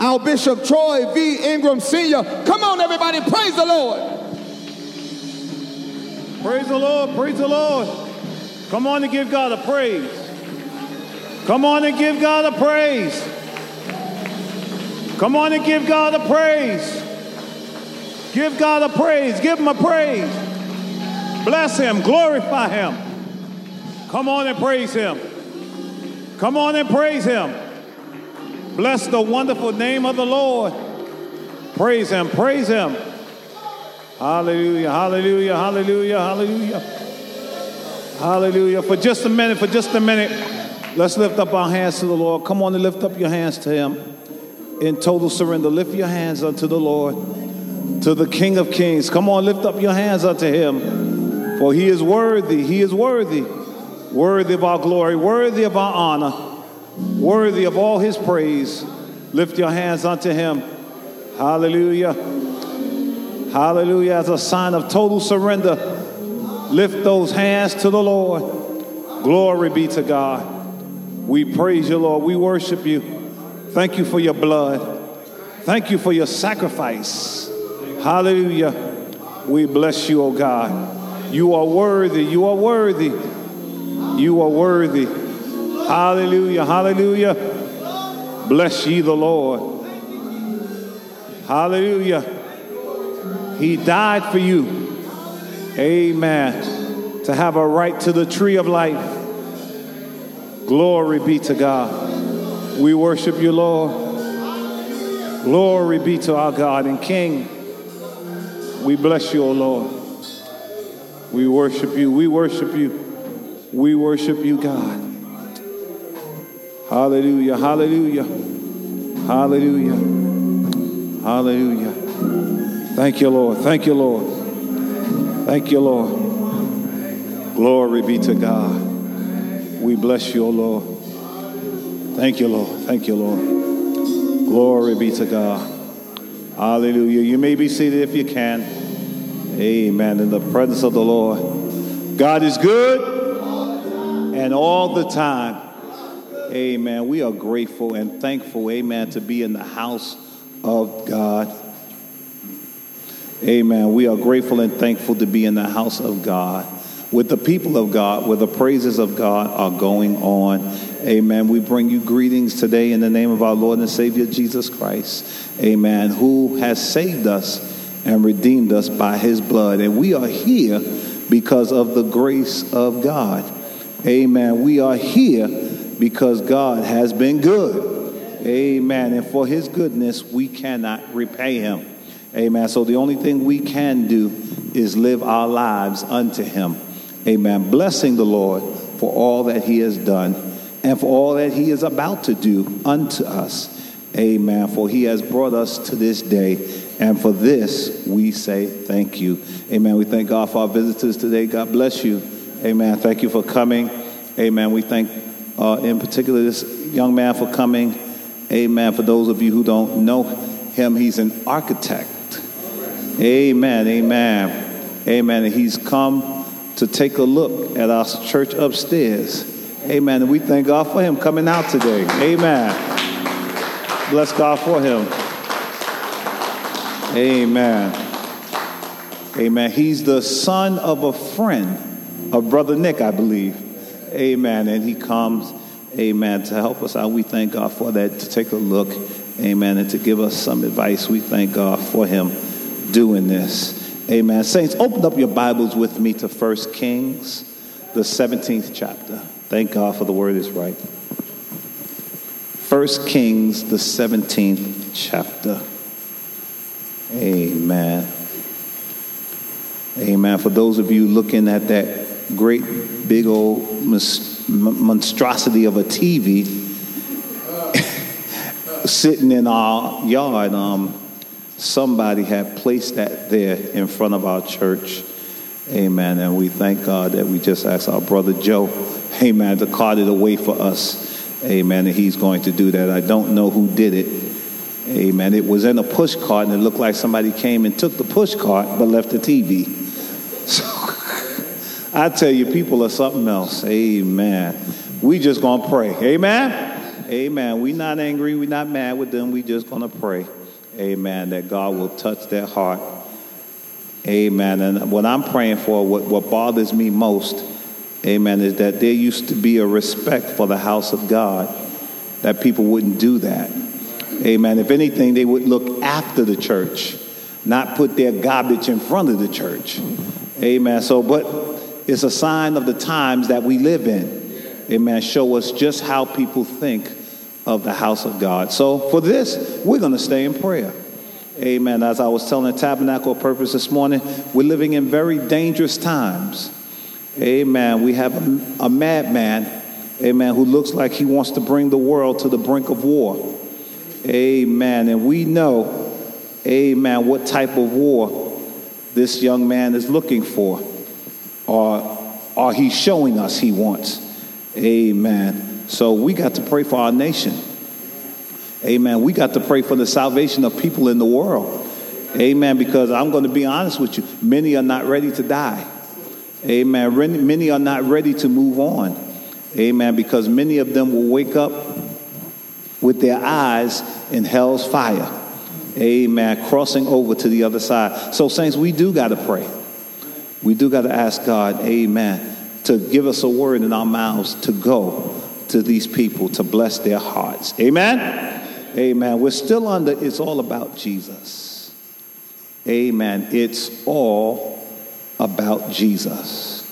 our Bishop Troy V. Ingram Sr. Come on, everybody, praise the Lord. Praise the Lord, praise the Lord. Come on and give God a praise. Come on and give God a praise. Come on and give God a praise. Give God a praise. Give him a praise. Bless him. Glorify him. Come on and praise him. Come on and praise him. Bless the wonderful name of the Lord. Praise him. Praise him. Hallelujah. Hallelujah. Hallelujah. Hallelujah. Hallelujah. For just a minute, for just a minute, let's lift up our hands to the Lord. Come on and lift up your hands to him in total surrender. Lift your hands unto the Lord, to the King of Kings. Come on, lift up your hands unto him, for he is worthy. He is worthy. Worthy of our glory, worthy of our honor worthy of all his praise. Lift your hands unto him. Hallelujah. Hallelujah. As a sign of total surrender, lift those hands to the Lord. Glory be to God. We praise you, Lord. We worship you. Thank you for your blood. Thank you for your sacrifice. Hallelujah. We bless you, O God. You are worthy. You are worthy. You are worthy. Hallelujah, hallelujah. Bless ye the Lord. Hallelujah. He died for you. Amen. To have a right to the tree of life. Glory be to God. We worship you, Lord. Glory be to our God and King. We bless you, O Lord. We worship you. We worship you. We worship you, God. Hallelujah, hallelujah, hallelujah, hallelujah. Thank you, Lord. Thank you, Lord. Thank you, Lord. Glory be to God. We bless you, Lord. Thank you, Lord. Thank you, Lord. Glory be to God. Hallelujah. You may be seated if you can. Amen. In the presence of the Lord. God is good and all the time. Amen. We are grateful and thankful, amen, to be in the house of God. Amen. We are grateful and thankful to be in the house of God with the people of God, where the praises of God are going on. Amen. We bring you greetings today in the name of our Lord and Savior Jesus Christ. Amen. Who has saved us and redeemed us by his blood. And we are here because of the grace of God. Amen. We are here because God has been good. Amen. And for his goodness, we cannot repay him. Amen. So the only thing we can do is live our lives unto him. Amen. Blessing the Lord for all that he has done and for all that he is about to do unto us. Amen. For he has brought us to this day. And for this, we say thank you. Amen. We thank God for our visitors today. God bless you. Amen. Thank you for coming. Amen. We thank uh, in particular this young man for coming. Amen. For those of you who don't know him, he's an architect. Amen. Amen. Amen. And he's come to take a look at our church upstairs. Amen. And we thank God for him coming out today. Amen. Bless God for him. Amen. Amen. He's the son of a friend of Brother Nick, I believe. Amen. And he comes, amen, to help us out. We thank God for that, to take a look, amen, and to give us some advice. We thank God for him doing this. Amen. Saints, open up your Bibles with me to 1 Kings, the 17th chapter. Thank God for the word is right. 1 Kings, the 17th chapter. Amen. Amen. For those of you looking at that great big old monstrosity of a TV sitting in our yard. Um, somebody had placed that there in front of our church. Amen. And we thank God that we just asked our brother Joe, amen, to cart it away for us. Amen. And he's going to do that. I don't know who did it. Amen. It was in a push cart and it looked like somebody came and took the push cart but left the TV. I tell you, people are something else. Amen. We just gonna pray. Amen. Amen. We're not angry. We're not mad with them. We're just to pray. Amen. That God will touch their heart. Amen. And what I'm praying for, what, what bothers me most, amen, is that there used to be a respect for the house of God, that people wouldn't do that. Amen. If anything, they would look after the church, not put their garbage in front of the church. Amen. So, but it's a sign of the times that we live in. Amen. Show us just how people think of the house of God. So, for this, we're going to stay in prayer. Amen. As I was telling the Tabernacle Purpose this morning, we're living in very dangerous times. Amen. We have a, a madman, amen, who looks like he wants to bring the world to the brink of war. Amen. And we know, amen, what type of war this young man is looking for, or, or he's showing us he wants. Amen. So we got to pray for our nation. Amen. We got to pray for the salvation of people in the world. Amen. Because I'm going to be honest with you, many are not ready to die. Amen. Many are not ready to move on. Amen. Because many of them will wake up with their eyes in hell's fire. Amen. Crossing over to the other side. So, saints, we do got to pray. We do got to ask God, Amen, to give us a word in our mouths to go to these people to bless their hearts. Amen. Amen. We're still under It's All About Jesus. Amen. It's all about Jesus.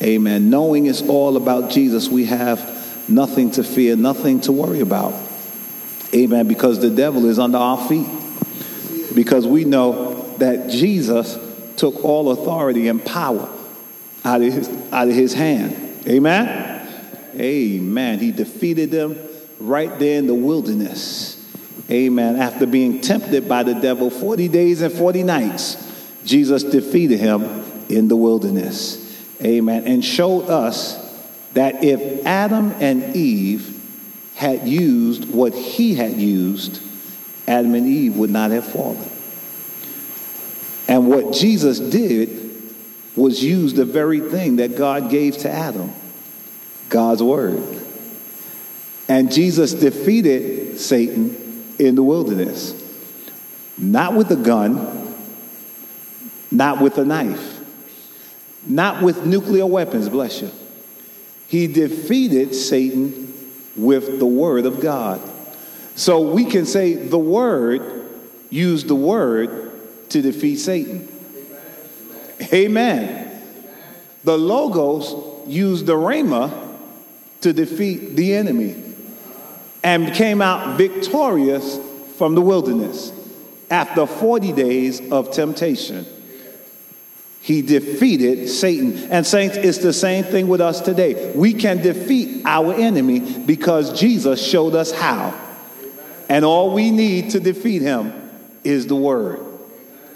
Amen. Knowing it's all about Jesus, we have nothing to fear, nothing to worry about. Amen. Because the devil is under our feet. Because we know that Jesus took all authority and power out of his, out of his hand. Amen. Amen. He defeated them right there in the wilderness. Amen. After being tempted by the devil 40 days and 40 nights, Jesus defeated him in the wilderness. Amen. And showed us that if Adam and Eve had used what he had used, Adam and Eve would not have fallen. And what Jesus did was use the very thing that God gave to Adam God's word. And Jesus defeated Satan in the wilderness, not with a gun, not with a knife, not with nuclear weapons, bless you. He defeated Satan with the Word of God. So we can say the Word used the Word to defeat Satan. Amen. The Logos used the Rhema to defeat the enemy and came out victorious from the wilderness after 40 days of temptation. He defeated Satan. And, saints, it's the same thing with us today. We can defeat our enemy because Jesus showed us how. And all we need to defeat him is the word.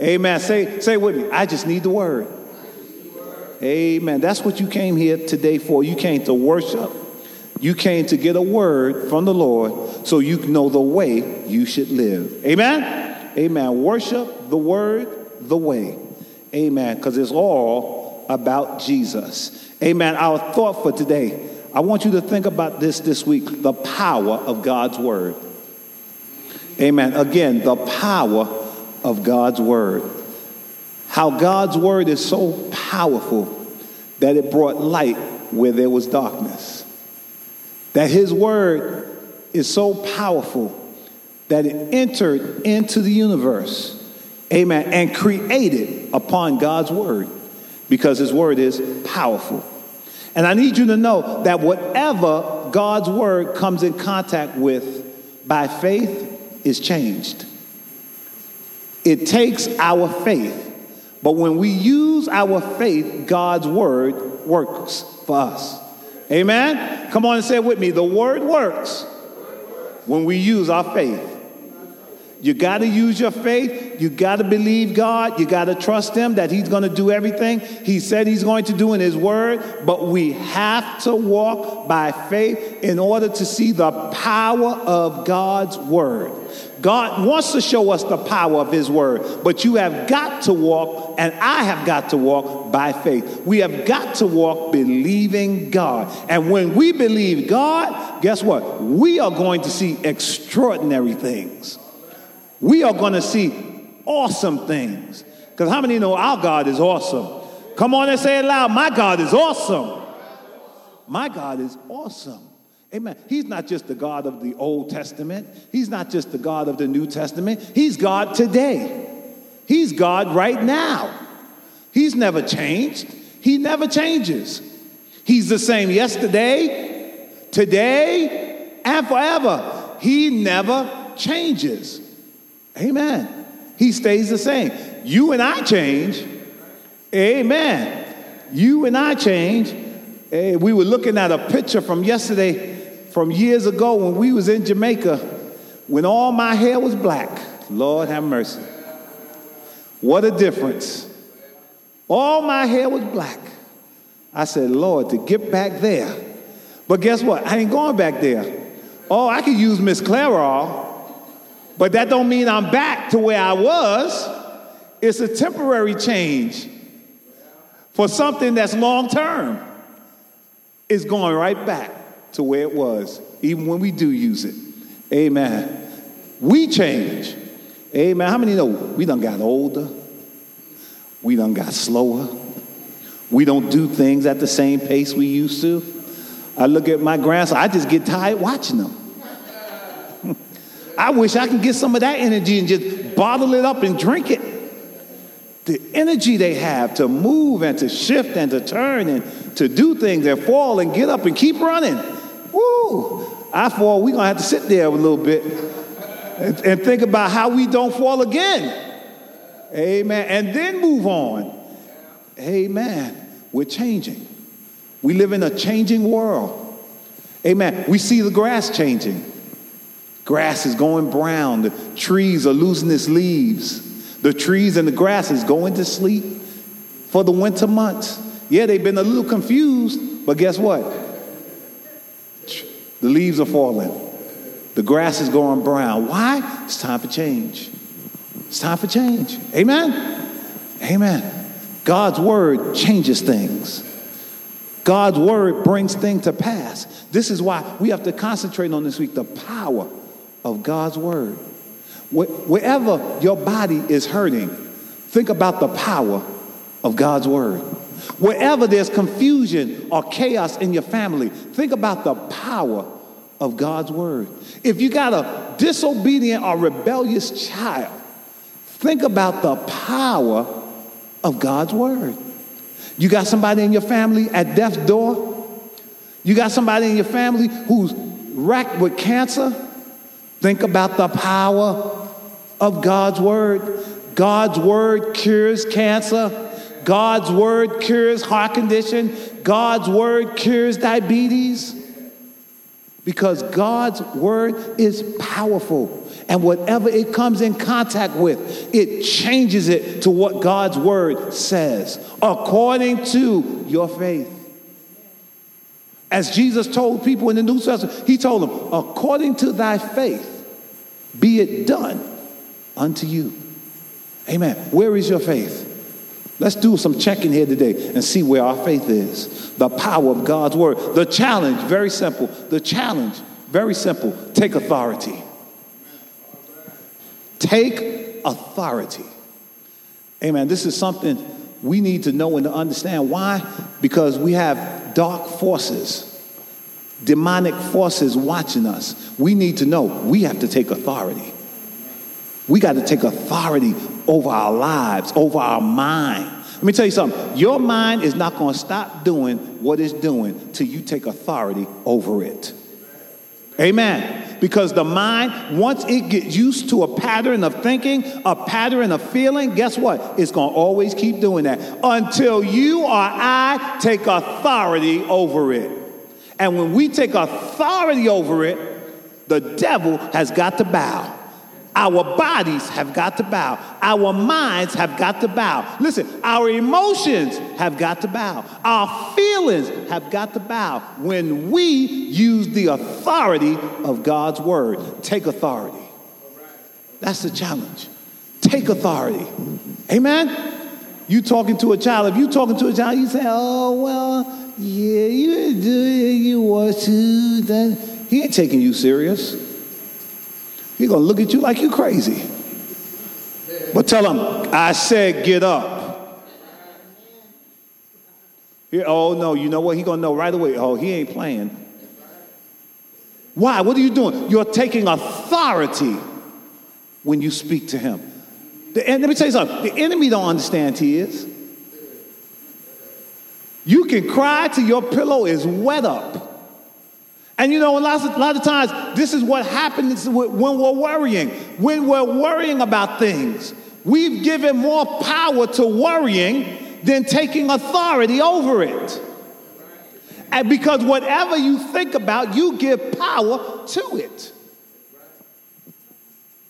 Amen. Say, say with me, I just need the word. Amen. That's what you came here today for. You came to worship. You came to get a word from the Lord so you know the way you should live. Amen. Amen. Worship the word, the way. Amen. Because it's all about Jesus. Amen. Our thought for today, I want you to think about this this week the power of God's word. Amen. Again, the power of God's word. How God's word is so powerful that it brought light where there was darkness. That his word is so powerful that it entered into the universe Amen. And created upon God's word because his word is powerful. And I need you to know that whatever God's word comes in contact with by faith is changed. It takes our faith. But when we use our faith, God's word works for us. Amen? Come on and say it with me. The word works when we use our faith. You got to use your faith. You got to believe God. You got to trust Him that He's going to do everything He said He's going to do in His Word. But we have to walk by faith in order to see the power of God's Word. God wants to show us the power of His Word, but you have got to walk and I have got to walk by faith. We have got to walk believing God. And when we believe God, guess what? We are going to see extraordinary things. We are going to see awesome things. Because how many know our God is awesome? Come on and say it loud. My God is awesome. My God is awesome. Amen. He's not just the God of the Old Testament. He's not just the God of the New Testament. He's God today. He's God right now. He's never changed. He never changes. He's the same yesterday, today, and forever. He never changes. Amen. He stays the same. You and I change. Amen. You and I change. Hey, we were looking at a picture from yesterday, from years ago when we was in Jamaica, when all my hair was black. Lord have mercy. What a difference. All my hair was black. I said, Lord, to get back there. But guess what? I ain't going back there. Oh, I could use Miss Clairol, but that don't mean I'm back to where I was. It's a temporary change for something that's long term. It's going right back to where it was, even when we do use it. Amen. We change. Amen. How many know we done got older? We done got slower. We don't do things at the same pace we used to. I look at my grandson, I just get tired watching them. I wish I could get some of that energy and just bottle it up and drink it. The energy they have to move and to shift and to turn and to do things and fall and get up and keep running. Woo! I fall, we're gonna have to sit there a little bit and, and think about how we don't fall again. Amen. And then move on. Amen. We're changing. We live in a changing world. Amen. We see the grass changing. Grass is going brown. The trees are losing its leaves. The trees and the grass is going to sleep for the winter months. Yeah, they've been a little confused, but guess what? The leaves are falling. The grass is going brown. Why? It's time for change. It's time for change. Amen? Amen. God's word changes things. God's word brings things to pass. This is why we have to concentrate on this week the power of God's word. Wherever your body is hurting, think about the power of God's word. Wherever there's confusion or chaos in your family, think about the power of God's word. If you got a disobedient or rebellious child, think about the power of God's word. You got somebody in your family at death's door? You got somebody in your family who's racked with cancer? Think about the power of God's word. God's word cures cancer. God's word cures heart condition. God's word cures diabetes. Because God's word is powerful. And whatever it comes in contact with, it changes it to what God's word says, according to your faith. As Jesus told people in the New Testament, he told them, according to thy faith, be it done unto you. Amen. Where is your faith? Let's do some checking here today and see where our faith is. The power of God's word. The challenge, very simple. The challenge, very simple. Take authority. Take authority. Amen. This is something we need to know and to understand. Why? Because we have dark forces, demonic forces watching us. We need to know we have to take authority. We got to take authority over our lives, over our mind. Let me tell you something. Your mind is not going to stop doing what it's doing till you take authority over it. Amen. Because the mind, once it gets used to a pattern of thinking, a pattern of feeling, guess what? It's going to always keep doing that until you or I take authority over it. And when we take authority over it, the devil has got to bow. Our bodies have got to bow. Our minds have got to bow. Listen, our emotions have got to bow. Our feelings have got to bow when we use the authority of God's word. Take authority. That's the challenge. Take authority. Amen? You talking to a child, if you talking to a child, you say, oh, well, yeah, you do it, you want to. Then he ain't taking you serious. He gonna look at you like you're crazy. But tell him, I said get up. He, oh no, you know what? He gonna know right away. Oh, he ain't playing. Why? What are you doing? You're taking authority when you speak to him. The, and let me tell you something. The enemy don't understand tears. You can cry till your pillow is wet up. And you know, a lot, of, a lot of times, this is what happens when we're worrying. When we're worrying about things, we've given more power to worrying than taking authority over it. And because whatever you think about, you give power to it.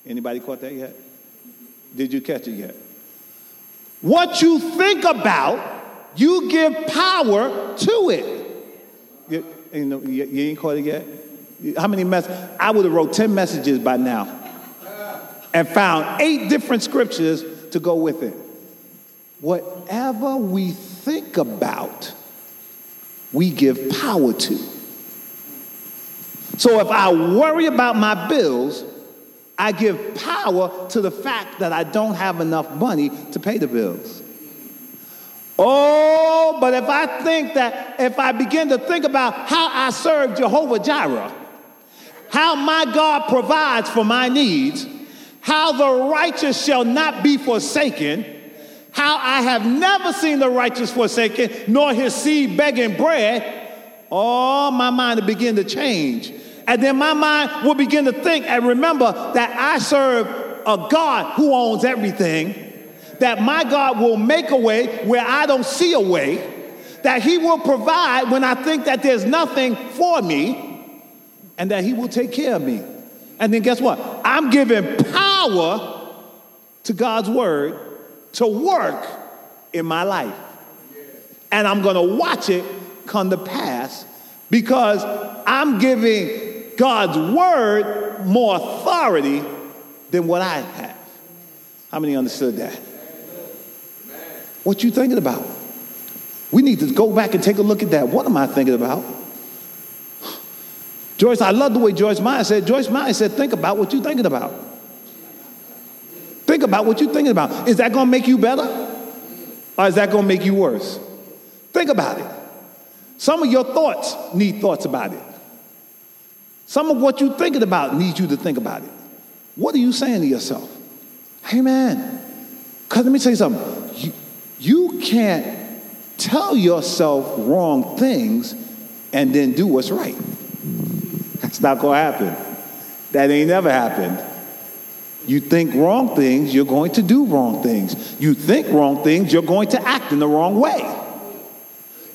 Anybody caught that yet? Did you catch it yet? What you think about, you give power to it. You, you, you ain't caught it yet? How many messages? I would have wrote 10 messages by now and found eight different scriptures to go with it. Whatever we think about, we give power to. So if I worry about my bills, I give power to the fact that I don't have enough money to pay the bills. Oh, but if I think that, if I begin to think about how I serve Jehovah Jireh, how my God provides for my needs, how the righteous shall not be forsaken, how I have never seen the righteous forsaken, nor his seed begging bread, oh, my mind will begin to change. And then my mind will begin to think and remember that I serve a God who owns everything that my God will make a way where I don't see a way, that He will provide when I think that there's nothing for me, and that He will take care of me. And then guess what? I'm giving power to God's word to work in my life. And I'm going to watch it come to pass because I'm giving God's word more authority than what I have. How many understood that? What you thinking about? We need to go back and take a look at that. What am I thinking about? Joyce, I love the way Joyce Meyer said. Joyce Meyer said, think about what you're thinking about. Think about what you're thinking about. Is that going to make you better? Or is that going to make you worse? Think about it. Some of your thoughts need thoughts about it. Some of what you're thinking about needs you to think about it. What are you saying to yourself? Amen. Because let me tell you something. You, can't tell yourself wrong things and then do what's right. That's not going to happen. That ain't never happened. You think wrong things, you're going to do wrong things. You think wrong things, you're going to act in the wrong way.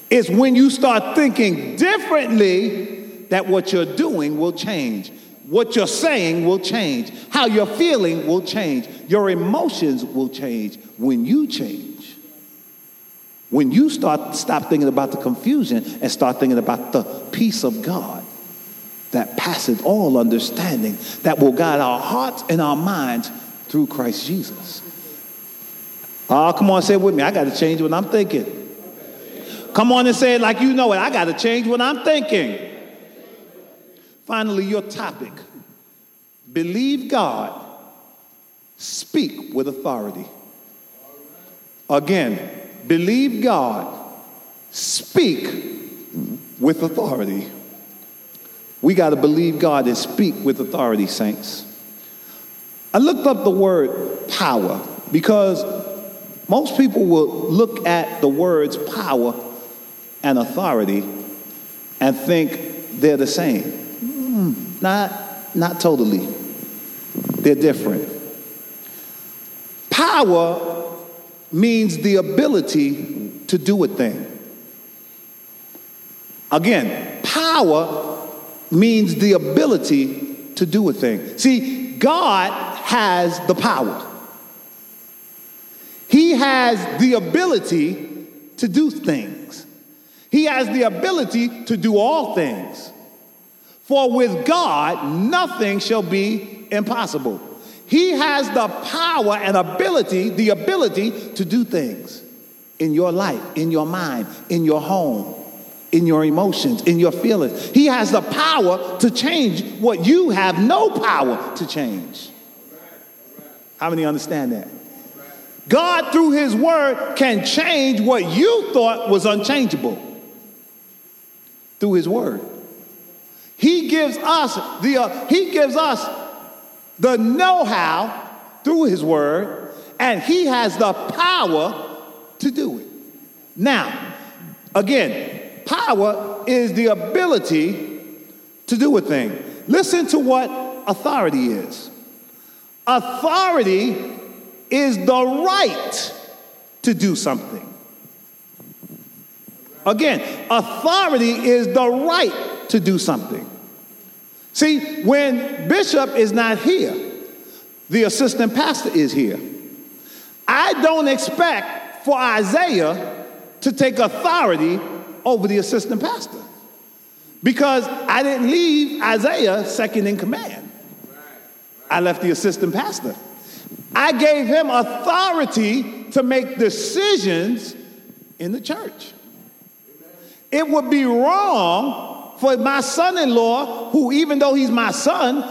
It's when you start thinking differently that what you're doing will change. What you're saying will change. How you're feeling will change. Your emotions will change when you change. When you start stop thinking about the confusion and start thinking about the peace of God that passeth all understanding, that will guide our hearts and our minds through Christ Jesus. Oh, come on, say it with me. I got to change what I'm thinking. Come on and say it like you know it. I got to change what I'm thinking. Finally, your topic believe God, speak with authority. Again, believe God, speak with authority. We got to believe God and speak with authority, saints. I looked up the word power because most people will look at the words power and authority and think they're the same. Mm, not, not totally. They're different. Power means the ability to do a thing. Again, power means the ability to do a thing. See, God has the power. He has the ability to do things. He has the ability to do all things. For with God, nothing shall be impossible. He has the power and ability, the ability to do things. in your life, in your mind, in your home, in your emotions, in your feelings. He has the power to change what you have no power to change. How many understand that? God, through His Word, can change what you thought was unchangeable through His Word. He gives us the uh, He gives us the know-how through His Word, and He has the power to do it. Now, again, power is the ability to do a thing. Listen to what authority is. Authority is the right to do something. Again, authority is the right to do something. See, when Bishop is not here, the assistant pastor is here. I don't expect for Isaiah to take authority over the assistant pastor because I didn't leave Isaiah second in command. I left the assistant pastor. I gave him authority to make decisions in the church. It would be wrong for my son in law, who, even though he's my son,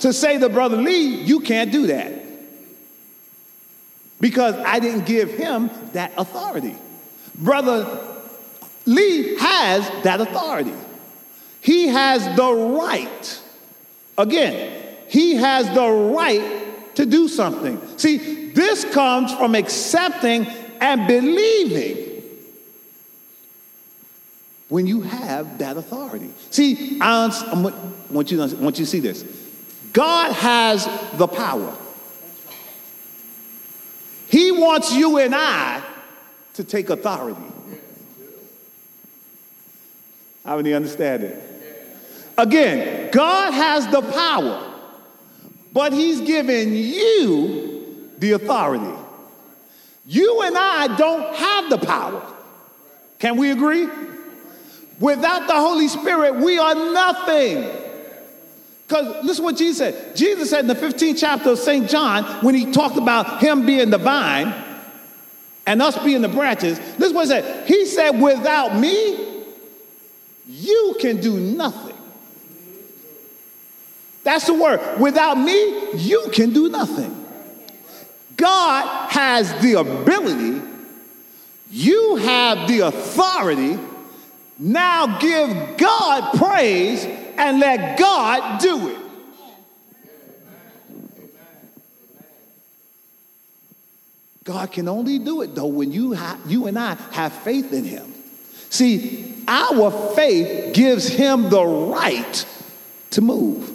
to say to Brother Lee, You can't do that. Because I didn't give him that authority. Brother Lee has that authority. He has the right. Again, he has the right to do something. See, this comes from accepting and believing when you have that authority. See, I want you to, want you to see this. God has the power. He wants you and I to take authority. How many understand it? Again, God has the power, but He's given you the authority. You and I don't have the power. Can we agree? Without the Holy Spirit, we are nothing. Because listen what Jesus said. Jesus said in the 15th chapter of St. John, when he talked about him being the vine and us being the branches, this is what he said. He said, Without me, you can do nothing. That's the word. Without me, you can do nothing. God has the ability, you have the authority. Now give God praise and let God do it. God can only do it though when you, ha- you and I have faith in Him. See, our faith gives Him the right to move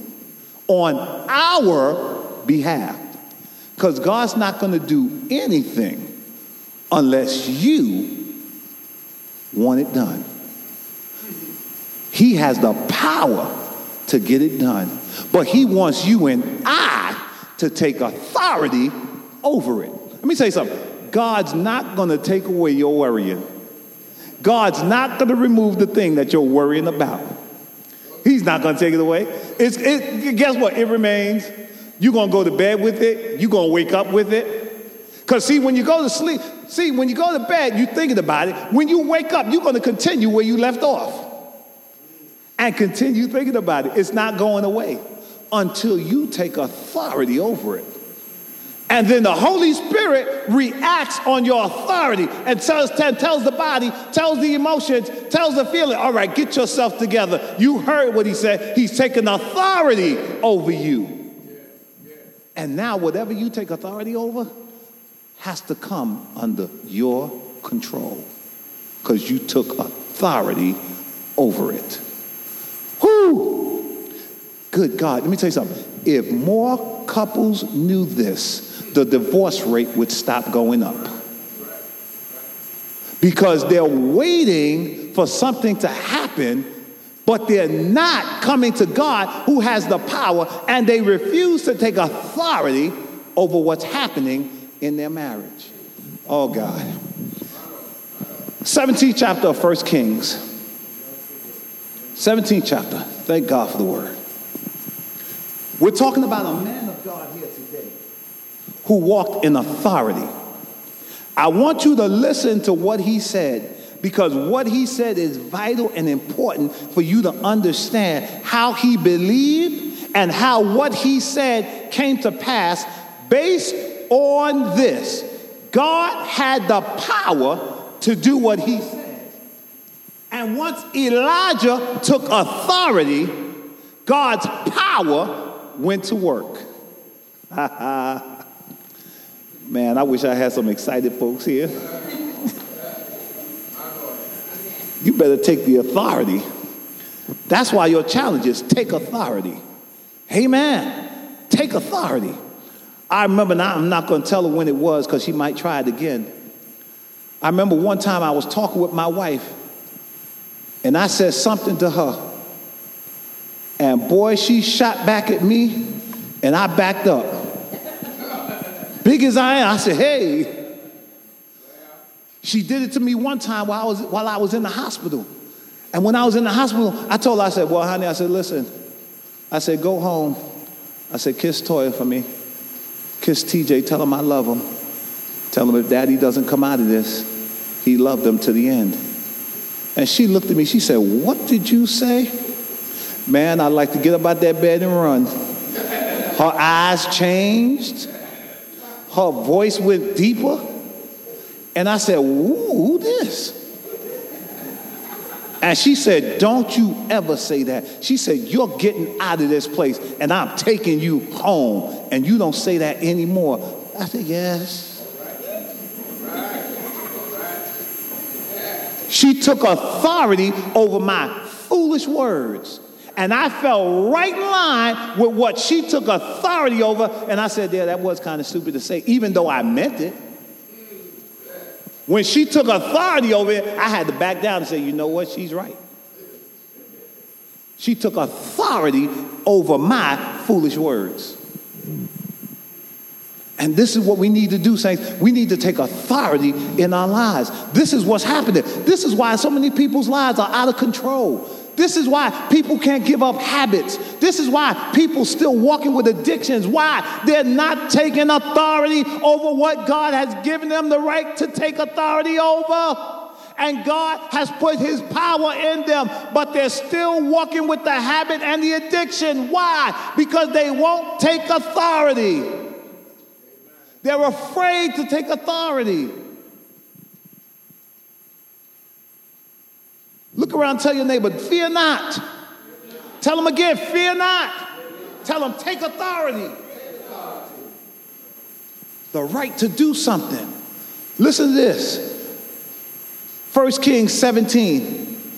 on our behalf. Because God's not going to do anything unless you want it done. He has the power to get it done. But He wants you and I to take authority over it. Let me say something God's not going to take away your worrying, God's not going to remove the thing that you're worrying about. He's not going to take it away. It's, it, guess what? It remains. You're going to go to bed with it. You're going to wake up with it. Because, see, when you go to sleep, see, when you go to bed, you're thinking about it. When you wake up, you're going to continue where you left off and continue thinking about it. It's not going away until you take authority over it. And then the Holy Spirit reacts on your authority and tells, tells the body, tells the emotions, tells the feeling, all right, get yourself together. You heard what he said. He's taking authority over you. And now, whatever you take authority over has to come under your control because you took authority over it. Good God, let me tell you something. If more couples knew this, the divorce rate would stop going up. Because they're waiting for something to happen, but they're not coming to God who has the power, and they refuse to take authority over what's happening in their marriage. Oh, God. 17th chapter of 1 Kings. 17th chapter. Thank God for the word. We're talking about a man of God here today who walked in authority. I want you to listen to what he said because what he said is vital and important for you to understand how he believed and how what he said came to pass based on this. God had the power to do what he said. And once Elijah took authority, God's power went to work. Man, I wish I had some excited folks here. you better take the authority. That's why your challenge is take authority. Amen. Take authority. I remember now, I'm not going to tell her when it was because she might try it again. I remember one time I was talking with my wife and I said something to her. And boy, she shot back at me and I backed up. Big as I am, I said, hey. She did it to me one time while I was, while I was in the hospital. And when I was in the hospital, I told her, I said, well, honey, I said, listen, I said, go home. I said, kiss Toya for me. Kiss TJ, tell him I love him. Tell him if daddy doesn't come out of this, he loved them to the end. And she looked at me, she said, What did you say? Man, I'd like to get up out that bed and run. Her eyes changed. Her voice went deeper. And I said, Who this? And she said, Don't you ever say that. She said, You're getting out of this place and I'm taking you home. And you don't say that anymore. I said, Yes. She took authority over my foolish words. And I fell right in line with what she took authority over. And I said, Yeah, that was kind of stupid to say, even though I meant it. When she took authority over it, I had to back down and say, You know what? She's right. She took authority over my foolish words. And this is what we need to do, saints. We need to take authority in our lives. This is what's happening. This is why so many people's lives are out of control. This is why people can't give up habits. This is why people still walking with addictions. Why? They're not taking authority over what God has given them the right to take authority over. And God has put his power in them, but they're still walking with the habit and the addiction. Why? Because they won't take authority. They're afraid to take authority. Around, tell your neighbor, fear not. Tell them again, fear not. Tell them, take authority. The right to do something. Listen to this. 1 Kings 17,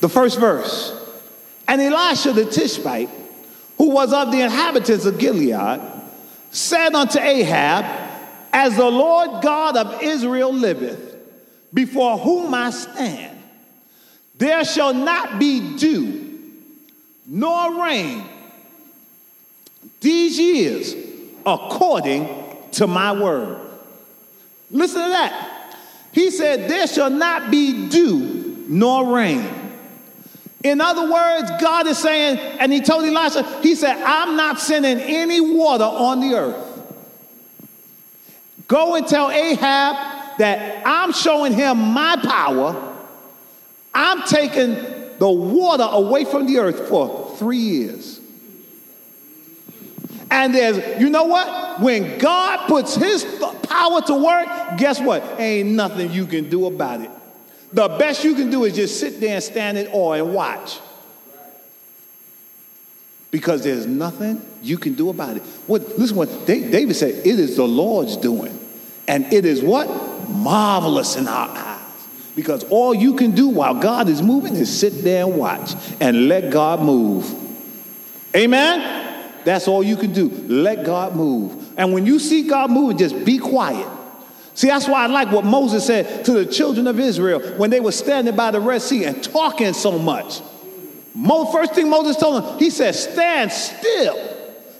the first verse. And Elisha the Tishbite, who was of the inhabitants of Gilead, said unto Ahab, As the Lord God of Israel liveth, before whom I stand, there shall not be dew nor rain these years according to my word. Listen to that. He said, There shall not be dew nor rain. In other words, God is saying, and he told Elisha, he said, I'm not sending any water on the earth. Go and tell Ahab that I'm showing him my power I'm taking the water away from the earth for three years. And there's, you know what? When God puts his power to work, guess what? Ain't nothing you can do about it. The best you can do is just sit there and stand in awe and watch. Because there's nothing you can do about it. What, listen what David said, it is the Lord's doing. And it is what? Marvelous in our eyes. Because all you can do while God is moving is sit there and watch and let God move. Amen? That's all you can do. Let God move. And when you see God moving, just be quiet. See, that's why I like what Moses said to the children of Israel when they were standing by the Red Sea and talking so much. First thing Moses told them, he said, stand still.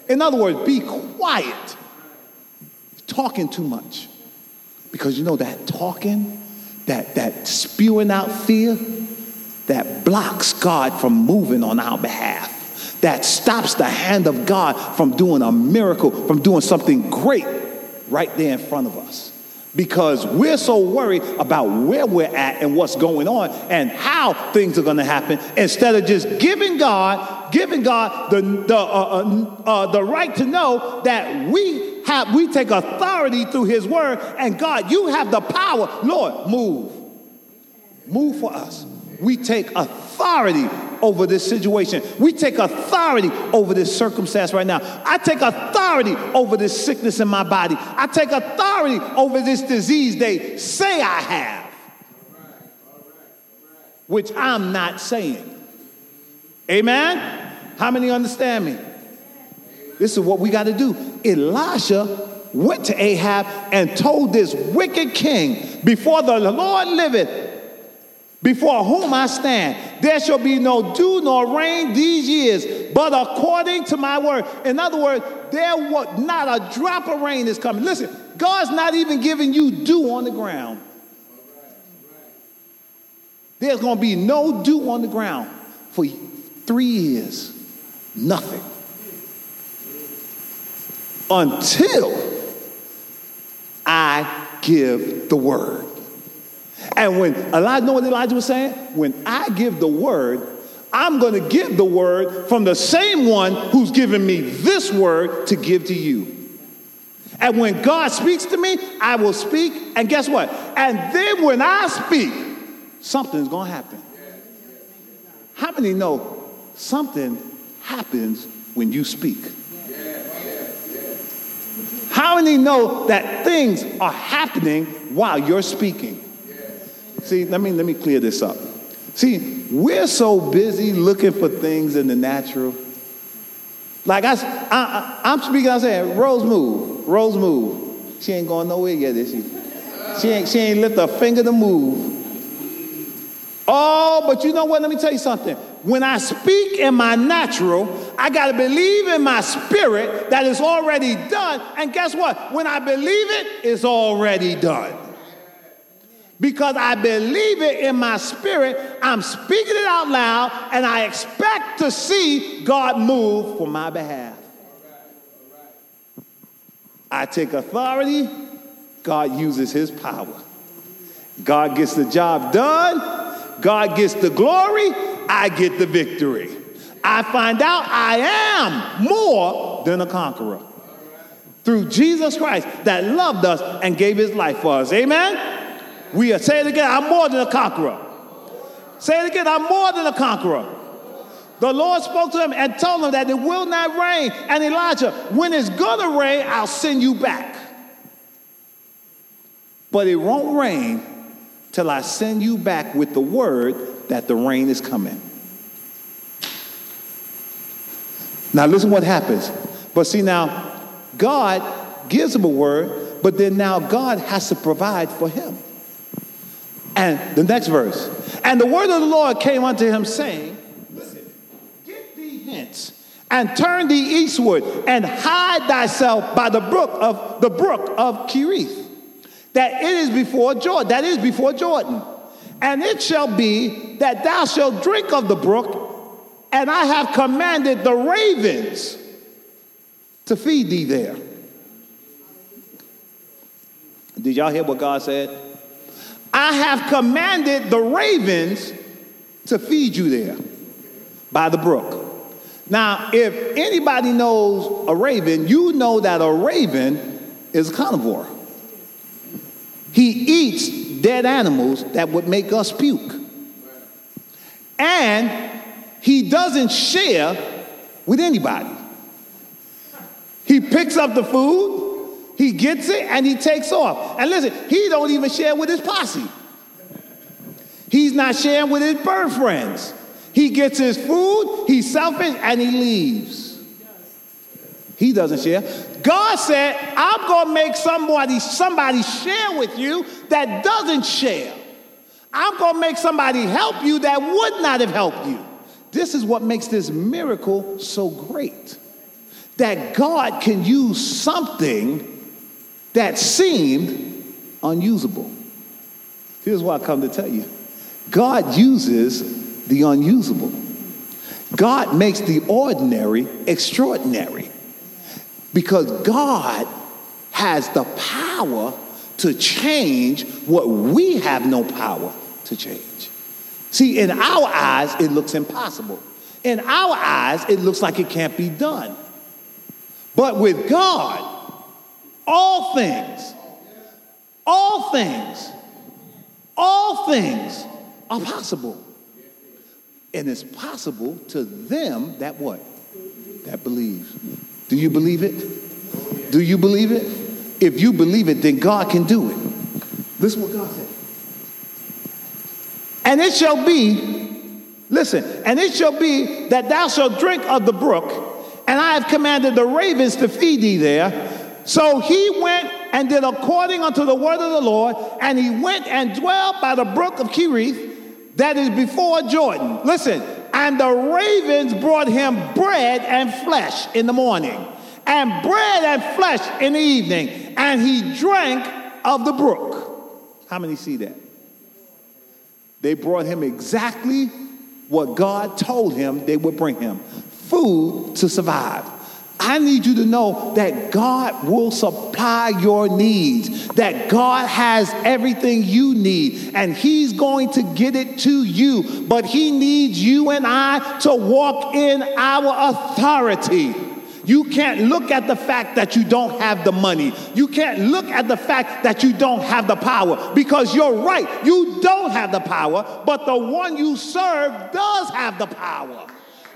In other words, be quiet. Talking too much. Because you know that talking that, that spewing out fear, that blocks God from moving on our behalf, that stops the hand of God from doing a miracle, from doing something great right there in front of us. because we're so worried about where we're at and what's going on and how things are going to happen instead of just giving God, giving God the, the, uh, uh, uh, the right to know that we have, we take authority through his word and God, you have the power. Lord, move. Move for us. We take authority over this situation. We take authority over this circumstance right now. I take authority over this sickness in my body. I take authority over this disease they say I have, which I'm not saying. Amen? How many understand me? This is what we got to do. Elisha went to Ahab and told this wicked king, Before the Lord liveth, before whom I stand. There shall be no dew nor rain these years, but according to my word. In other words, there was not a drop of rain is coming. Listen, God's not even giving you dew on the ground. There's going to be no dew on the ground for three years. Nothing. Until I give the word. And when Elijah, know what Elijah was saying? When I give the word, I'm going to give the word from the same one who's given me this word to give to you. And when God speaks to me, I will speak. And guess what? And then when I speak, something's going to happen. How many know something happens when you speak? How many know that things are happening while you're speaking? See, let me let me clear this up. See, we're so busy looking for things in the natural. Like I, I, I'm speaking, I say, Rose move, Rose move. She ain't going nowhere yet, is she? She ain't, she ain't lift a finger to move. Oh, but you know what? Let me tell you something. When I speak in my natural, I got to believe in my spirit that it's already done. And guess what? When I believe it, it's already done because I believe it in my spirit. I'm speaking it out loud, and I expect to see God move for my behalf. I take authority, God uses his power. God gets the job done, God gets the glory, I get the victory. I find out I am more than a conqueror through Jesus Christ that loved us and gave his life for us. Amen. We are, say it again, I'm more than a conqueror. Say it again, I'm more than a conqueror. The Lord spoke to him and told him that it will not rain. And Elijah, when it's gonna rain, I'll send you back. But it won't rain till I send you back with the word that the rain is coming. Now, listen what happens. But see, now, God gives him a word, but then now God has to provide for him. And the next verse. And the word of the Lord came unto him, saying, Listen, get thee hence, and turn thee eastward, and hide thyself by the brook of the brook of Cherith, that it is before Jordan, that is before Jordan. And it shall be that thou shalt drink of the brook, and I have commanded the ravens to feed thee there. Did y'all hear what God said? I have commanded the ravens to feed you there by the brook. Now, if anybody knows a raven, you know that a raven is a carnivore. He eats dead animals that would make us puke. And he doesn't share with anybody. He picks up the food, he gets it and he takes off. And listen, he don't even share with his posse. He's not sharing with his bird friends. He gets his food, he's selfish, and he leaves. He doesn't share. God said, I'm gonna make somebody somebody share with you that doesn't share. I'm gonna make somebody help you that would not have helped you. This is what makes this miracle so great. That God can use something that seemed unusable. Here's what I come to tell you God uses the unusable, God makes the ordinary extraordinary because God has the power to change what we have no power to change. See, in our eyes, it looks impossible. In our eyes, it looks like it can't be done. But with God, all things, all things, all things are possible. And it's possible to them that what? That believe. Do you believe it? Do you believe it? If you believe it, then God can do it. Listen what God said. And it shall be, listen, and it shall be that thou shalt drink of the brook, and I have commanded the ravens to feed thee there. So he went and did according unto the word of the Lord, and he went and dwelt by the brook of Cherith, that is before Jordan. Listen, and the ravens brought him bread and flesh in the morning, and bread and flesh in the evening, and he drank of the brook. How many see that? They brought him exactly what God told him they would bring him food to survive. I need you to know that God will supply your needs, that God has everything you need, and He's going to get it to you. But He needs you and I to walk in our authority. You can't look at the fact that you don't have the money. You can't look at the fact that you don't have the power because you're right. You don't have the power, but the one you serve does have the power.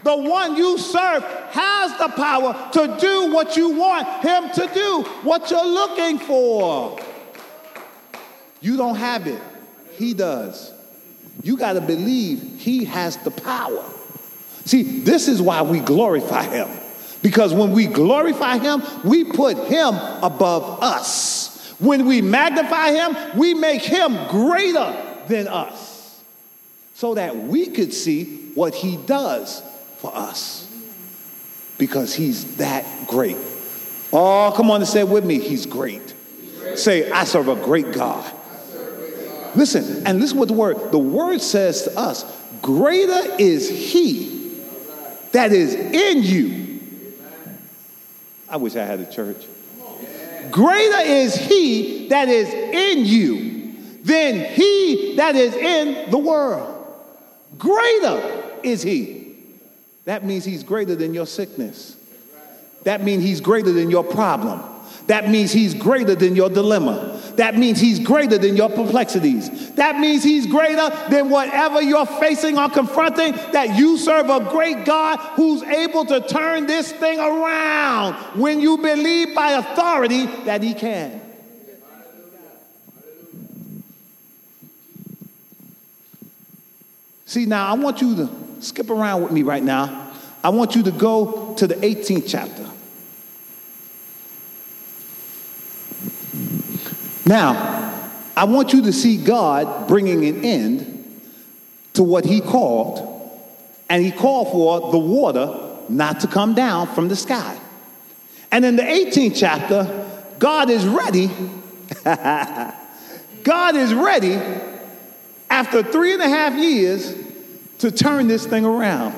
The one you serve has the power to do what you want him to do, what you're looking for. You don't have it, he does. You got to believe he has the power. See, this is why we glorify him. Because when we glorify him, we put him above us. When we magnify him, we make him greater than us so that we could see what he does for us. Because he's that great. Oh, come on and say it with me. He's great. Say, I serve a great God. Listen, and listen what the word, the word says to us, greater is he that is in you. I wish I had a church. Greater is he that is in you than he that is in the world. Greater is he. That means he's greater than your sickness. That means he's greater than your problem. That means he's greater than your dilemma. That means he's greater than your perplexities. That means he's greater than whatever you're facing or confronting. That you serve a great God who's able to turn this thing around when you believe by authority that he can. See, now I want you to skip around with me right now. I want you to go to the 18th chapter. Now, I want you to see God bringing an end to what he called, and he called for the water not to come down from the sky. And in the 18th chapter, God is ready. God is ready after three and a half years to turn this thing around.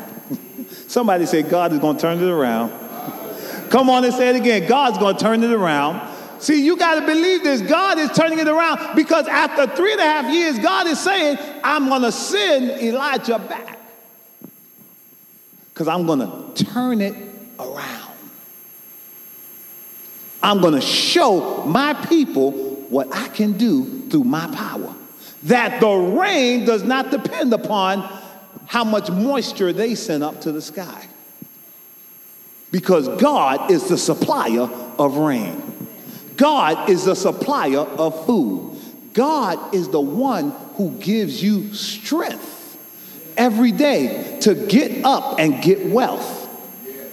Somebody say, God is going to turn it around. Come on and say it again. God's going to turn it around. See, you got to believe this. God is turning it around because after three and a half years, God is saying, I'm going to send Elijah back because I'm going to turn it around. I'm going to show my people what I can do through my power. That the rain does not depend upon how much moisture they send up to the sky. Because God is the supplier of rain. God is the supplier of food. God is the one who gives you strength every day to get up and get wealth.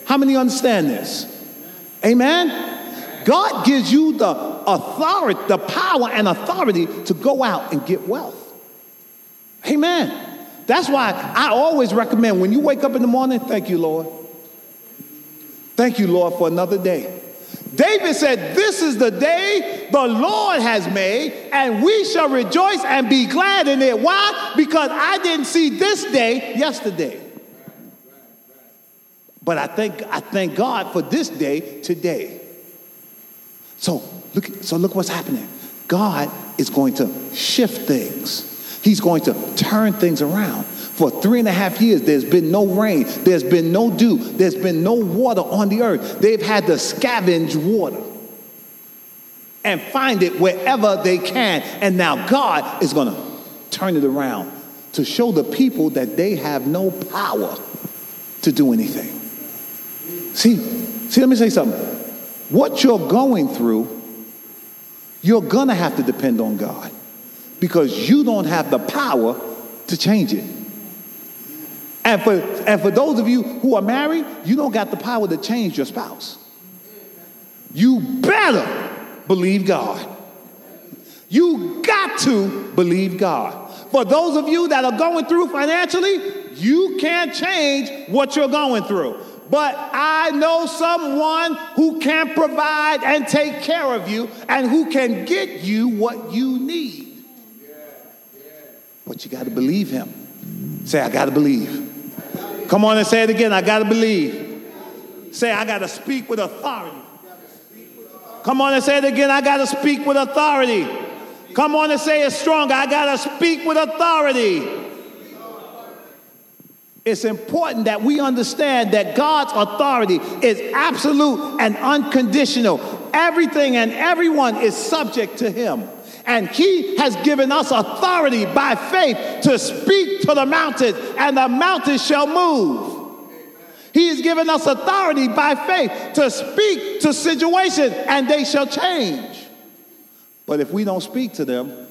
How many understand this? Amen? God gives you the authority, the power and authority to go out and get wealth. Amen. That's why I always recommend when you wake up in the morning, thank you, Lord. Thank you, Lord, for another day. David said, This is the day the Lord has made, and we shall rejoice and be glad in it. Why? Because I didn't see this day yesterday. But I thank, I thank God for this day today. So look, so look what's happening. God is going to shift things. He's going to turn things around. For three and a half years, there's been no rain, there's been no dew, there's been no water on the earth. They've had to scavenge water and find it wherever they can. And now God is going to turn it around to show the people that they have no power to do anything. See, see, let me say something. What you're going through, you're going to have to depend on God because you don't have the power to change it. And for, and for those of you who are married, you don't got the power to change your spouse. You better believe God. You got to believe God. For those of you that are going through financially, you can't change what you're going through. But I know someone who can provide and take care of you and who can get you what you need. But you got to believe him. Say, I got to believe. Come on and say it again. I got to believe. Say, I got to speak with authority. Come on and say it again. I got to speak with authority. Come on and say it strong. I got to speak with authority. It's important that we understand that God's authority is absolute and unconditional. Everything and everyone is subject to Him. And He has given us authority by faith to speak to the mountains, and the mountains shall move. He has given us authority by faith to speak to situations and they shall change. But if we don't speak to them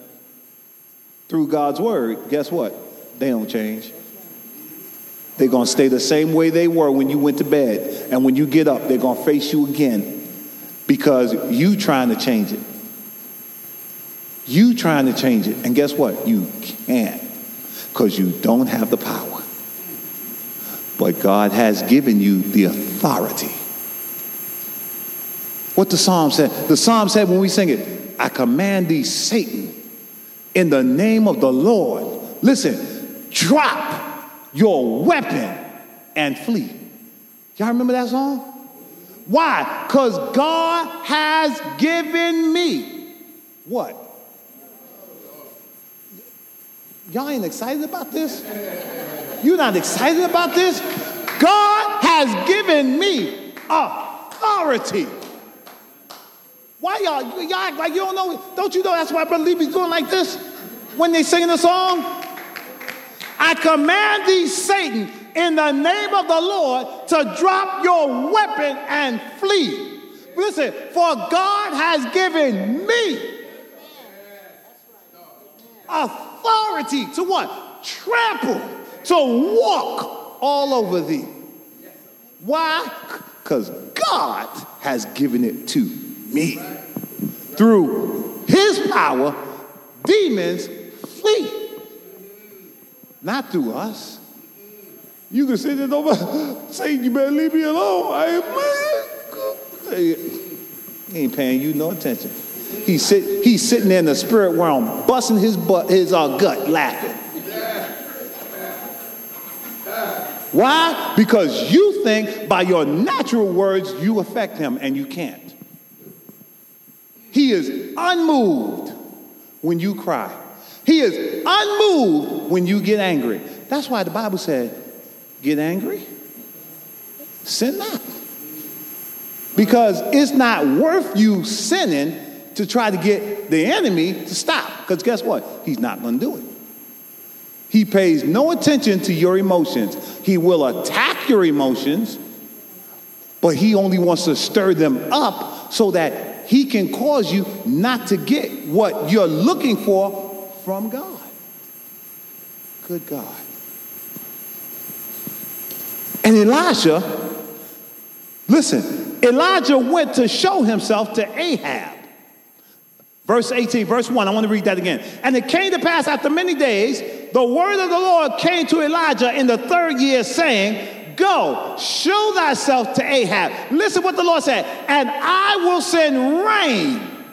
through God's word, guess what? They don't change. They're going to stay the same way they were when you went to bed. And when you get up, they're going to face you again because you trying to change it. You trying to change it. And guess what? You can't because you don't have the power. But God has given you the authority. What the psalm said? The psalm said when we sing it, I command thee, Satan, in the name of the Lord. Listen, drop your weapon and flee. Y'all remember that song? Why? Because God has given me what? Y'all ain't excited about this? You're not excited about this? God has given me authority. Why y'all, y'all act like you don't know? Don't you know that's why Brother Levy's doing like this when they singing the song? I command thee, Satan, in the name of the Lord, to drop your weapon and flee. Listen, for God has given me authority to what? Trample to walk all over thee. Why? Because God has given it to me. Through his power, demons flee. Not through us. You can sit there over, say, you better leave me alone. I he ain't paying you no attention. He's, sit, he's sitting there in the spirit realm, busting his butt, his uh, gut, laughing. Why? Because you think by your natural words you affect him and you can't. He is unmoved when you cry. He is unmoved when you get angry. That's why the Bible said, get angry, sin not. Because it's not worth you sinning to try to get the enemy to stop. Because guess what? He's not going to do it. He pays no attention to your emotions. He will attack your emotions, but he only wants to stir them up so that he can cause you not to get what you're looking for from God. Good God. And Elijah, listen, Elijah went to show himself to Ahab. Verse 18, verse 1, I want to read that again. And it came to pass after many days, the word of the Lord came to Elijah in the third year, saying, Go, show thyself to Ahab. Listen what the Lord said, and I will send rain.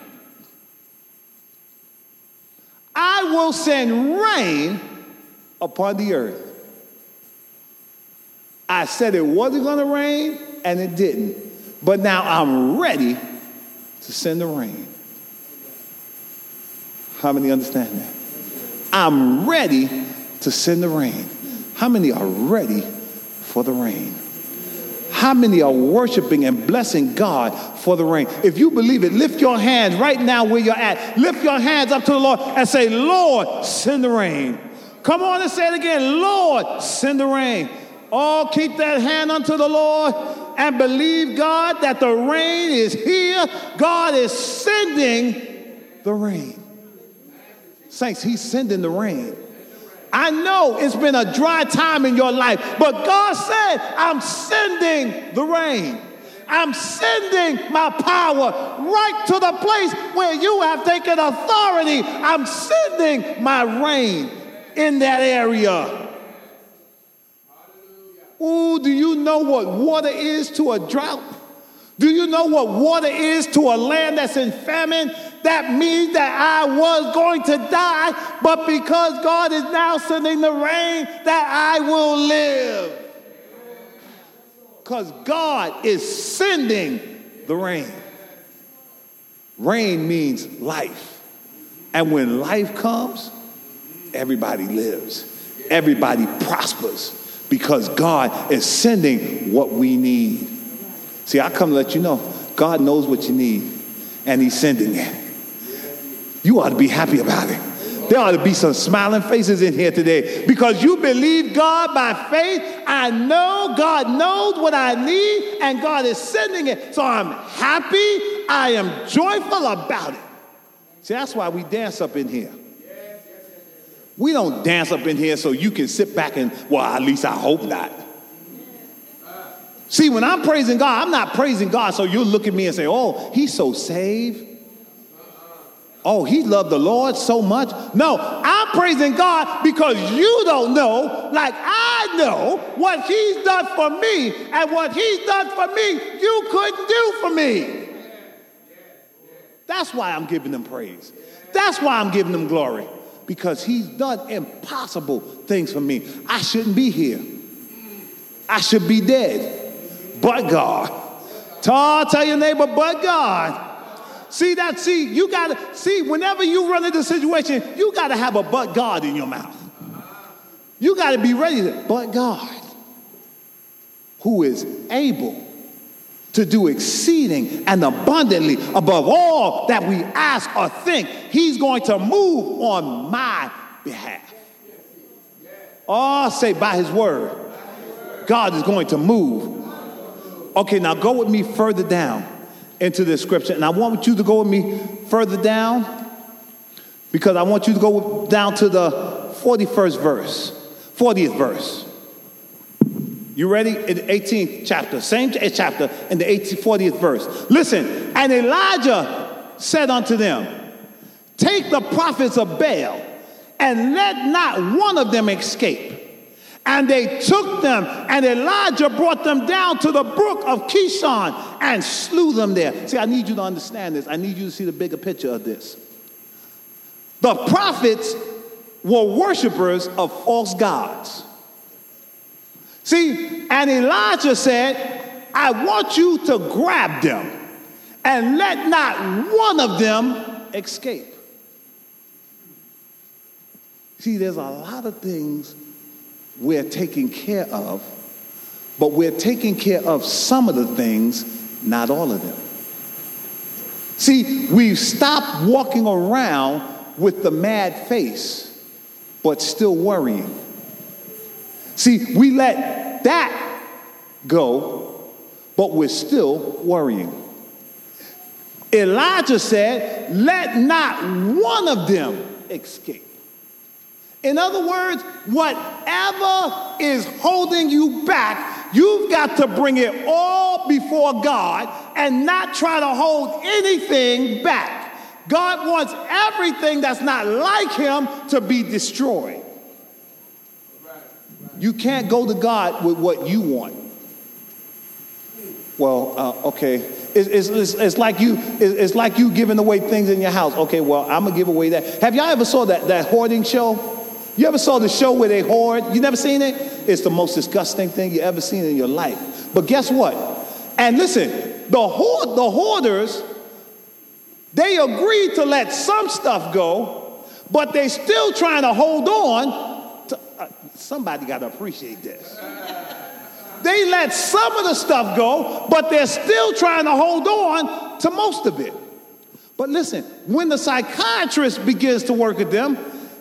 I will send rain upon the earth. I said it wasn't going to rain, and it didn't. But now I'm ready to send the rain. How many understand that? I'm ready to send the rain. How many are ready for the rain? How many are worshiping and blessing God for the rain? If you believe it, lift your hands right now where you're at. Lift your hands up to the Lord and say, Lord, send the rain. Come on and say it again. Lord, send the rain. Oh, keep that hand unto the Lord and believe God that the rain is here. God is sending the rain. Saints, He's sending the rain. I know it's been a dry time in your life, but God said, I'm sending the rain. I'm sending my power right to the place where you have taken authority. I'm sending my rain in that area. Ooh, do you know what water is to a drought? Do you know what water is to a land that's in famine? That means that I was going to die, but because God is now sending the rain, that I will live. Because God is sending the rain. Rain means life. And when life comes, everybody lives, everybody prospers because God is sending what we need. See, I come to let you know God knows what you need, and He's sending it. You ought to be happy about it. There ought to be some smiling faces in here today because you believe God by faith. I know God knows what I need, and God is sending it. So I'm happy. I am joyful about it. See, that's why we dance up in here. We don't dance up in here so you can sit back and, well, at least I hope not. See, when I'm praising God, I'm not praising God so you'll look at me and say, oh, he's so saved. Oh, he loved the Lord so much. No, I'm praising God because you don't know, like I know, what he's done for me. And what he's done for me, you couldn't do for me. That's why I'm giving him praise. That's why I'm giving him glory because he's done impossible things for me. I shouldn't be here. I should be dead. But God. Tall, tell your neighbor, but God. See that? See, you gotta see whenever you run into a situation, you gotta have a but God in your mouth. You gotta be ready to, but God, who is able to do exceeding and abundantly above all that we ask or think. He's going to move on my behalf. Oh, say by his word. God is going to move. Okay, now go with me further down into this scripture. And I want you to go with me further down because I want you to go down to the 41st verse, 40th verse. You ready? In the 18th chapter, same chapter, in the 18th, 40th verse. Listen, and Elijah said unto them, Take the prophets of Baal, and let not one of them escape. And they took them, and Elijah brought them down to the brook of Kishon and slew them there. See, I need you to understand this. I need you to see the bigger picture of this. The prophets were worshipers of false gods. See, and Elijah said, I want you to grab them and let not one of them escape. See, there's a lot of things we're taking care of, but we're taking care of some of the things, not all of them. See, we've stopped walking around with the mad face, but still worrying. See, we let that go, but we're still worrying. Elijah said, Let not one of them escape. In other words, whatever is holding you back, you've got to bring it all before God and not try to hold anything back. God wants everything that's not like Him to be destroyed. You can't go to God with what you want. Well, uh, okay. It's, it's, it's, like you, it's like you giving away things in your house. Okay, well, I'm gonna give away that. Have y'all ever saw that, that hoarding show? You ever saw the show where they hoard? You never seen it? It's the most disgusting thing you ever seen in your life. But guess what? And listen, the hoard, the hoarders, they agreed to let some stuff go, but they're still trying to hold on to. Uh, somebody got to appreciate this. They let some of the stuff go, but they're still trying to hold on to most of it. But listen, when the psychiatrist begins to work with them,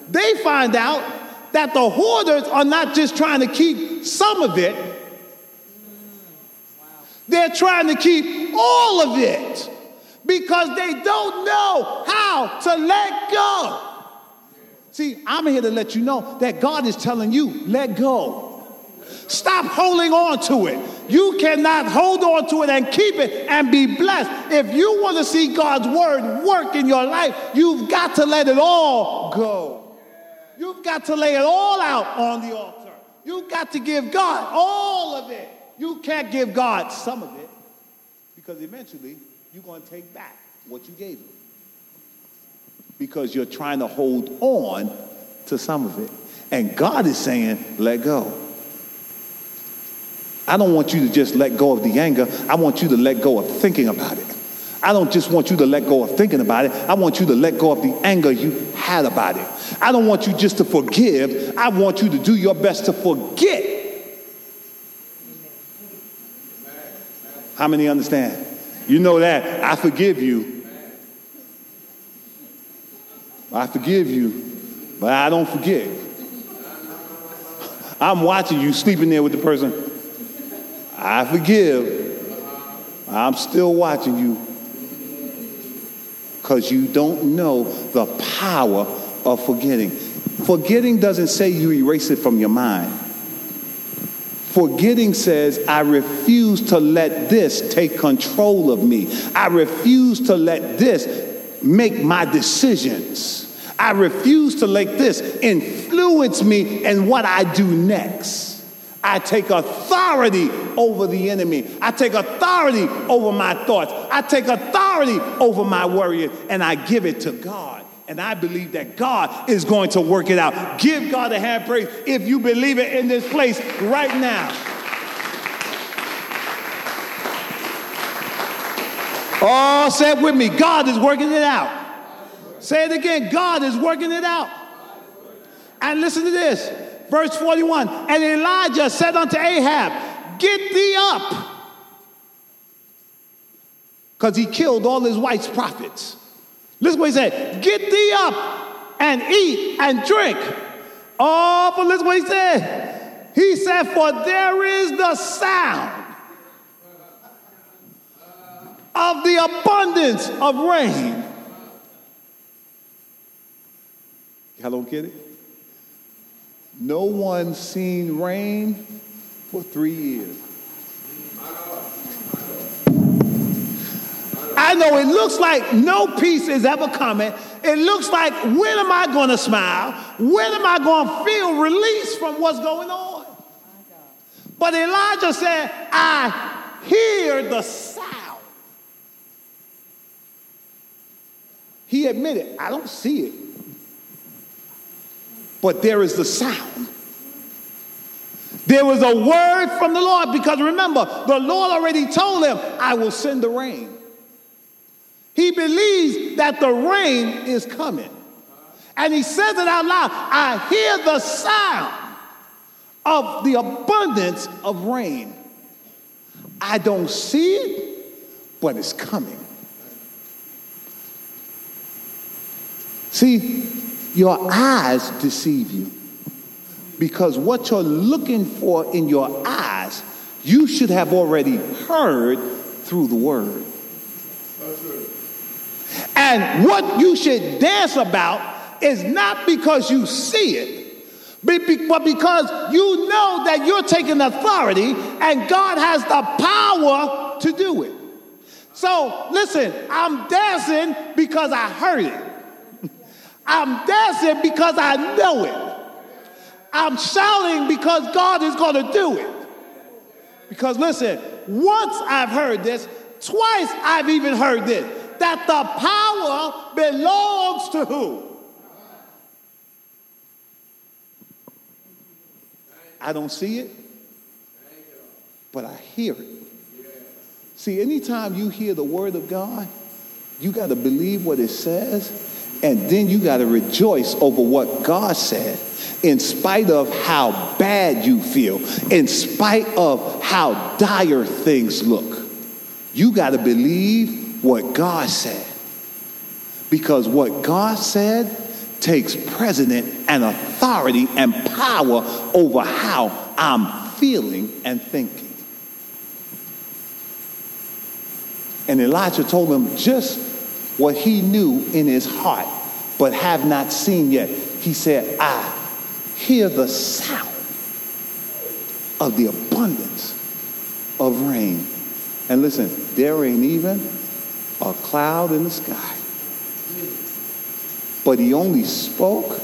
they find out that the hoarders are not just trying to keep some of it, they're trying to keep all of it because they don't know how to let go. See, I'm here to let you know that God is telling you, let go. Stop holding on to it. You cannot hold on to it and keep it and be blessed. If you want to see God's word work in your life, you've got to let it all go. You've got to lay it all out on the altar. You've got to give God all of it. You can't give God some of it because eventually you're going to take back what you gave him because you're trying to hold on to some of it. And God is saying, let go. I don't want you to just let go of the anger. I want you to let go of thinking about it. I don't just want you to let go of thinking about it. I want you to let go of the anger you had about it. I don't want you just to forgive. I want you to do your best to forget. How many understand? You know that. I forgive you. I forgive you, but I don't forget. I'm watching you sleeping there with the person. I forgive. I'm still watching you because you don't know the power of forgetting. Forgetting doesn't say you erase it from your mind. Forgetting says, I refuse to let this take control of me. I refuse to let this make my decisions. I refuse to let this influence me in what I do next. I take authority over the enemy. I take authority over my thoughts. I take authority over my worrying, and I give it to God. And I believe that God is going to work it out. Give God a hand praise if you believe it in this place right now. Oh, say it with me. God is working it out. Say it again. God is working it out. And listen to this. Verse 41. And Elijah said unto Ahab, Get thee up. Because he killed all his wife's prophets. Listen what he said. Get thee up and eat and drink. Oh, but listen what he said. He said, For there is the sound of the abundance of rain. Get it? No one seen rain for three years. I know it looks like no peace is ever coming. It looks like when am I going to smile? When am I going to feel release from what's going on? But Elijah said, I hear the sound. He admitted, I don't see it, but there is the sound. There was a word from the Lord because remember, the Lord already told him, I will send the rain. He believes that the rain is coming. And he says it out loud I hear the sound of the abundance of rain. I don't see it, but it's coming. See, your eyes deceive you because what you're looking for in your eyes, you should have already heard through the word. And what you should dance about is not because you see it, but because you know that you're taking authority and God has the power to do it. So listen, I'm dancing because I heard it. I'm dancing because I know it. I'm shouting because God is going to do it. Because listen, once I've heard this, twice I've even heard this that the power belongs to who? I don't see it, but I hear it. See, anytime you hear the word of God, you got to believe what it says And then you got to rejoice over what God said, in spite of how bad you feel, in spite of how dire things look. You got to believe what God said. Because what God said takes precedent and authority and power over how I'm feeling and thinking. And Elijah told him just what he knew in his heart, but have not seen yet. He said, I hear the sound of the abundance of rain. And listen, there ain't even a cloud in the sky. But he only spoke.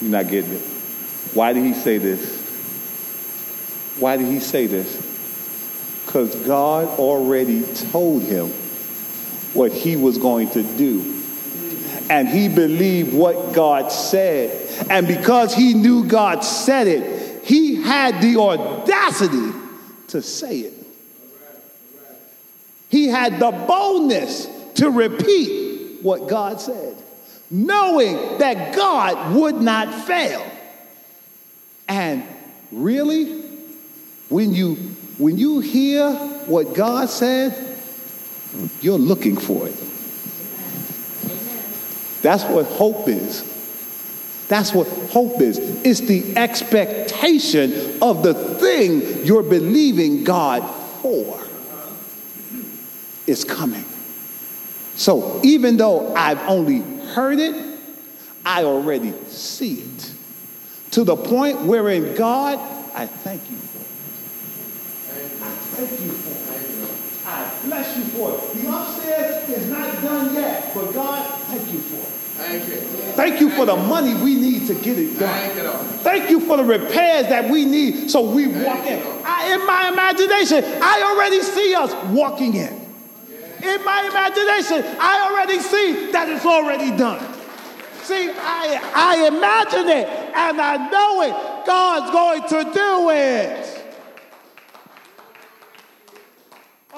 You're not getting it. Why did he say this? Why did he say this? Because God already told him what he was going to do. And he believed what God said. And because he knew God said it, he had the audacity to say it. He had the boldness to repeat what God said, knowing that God would not fail. And really, when you when you hear what God said, you're looking for it. That's what hope is. That's what hope is. It's the expectation of the thing you're believing God for. It's coming. So even though I've only heard it, I already see it. To the point wherein God, I thank you. I thank you. I bless you for it. The upstairs is not done yet, but God, thank you for it. Thank you. Thank you for the money we need to get it done. Thank you for the repairs that we need so we walk in. I, in my imagination, I already see us walking in. In my imagination, I already see that it's already done. See, I, I imagine it and I know it. God's going to do it.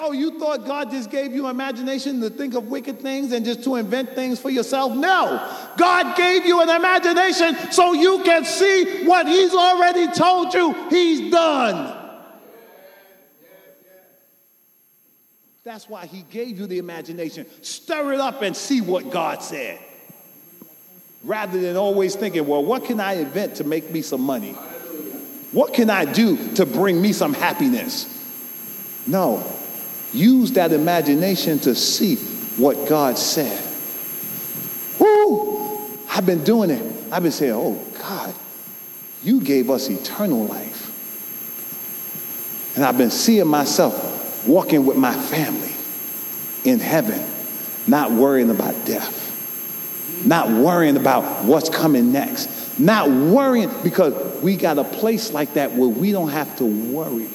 Oh, you thought God just gave you imagination to think of wicked things and just to invent things for yourself? No. God gave you an imagination so you can see what He's already told you He's done. That's why He gave you the imagination. Stir it up and see what God said. Rather than always thinking, well, what can I invent to make me some money? What can I do to bring me some happiness? No. Use that imagination to see what God said. Woo! I've been doing it. I've been saying, oh God, you gave us eternal life. And I've been seeing myself walking with my family in heaven, not worrying about death, not worrying about what's coming next, not worrying because we got a place like that where we don't have to worry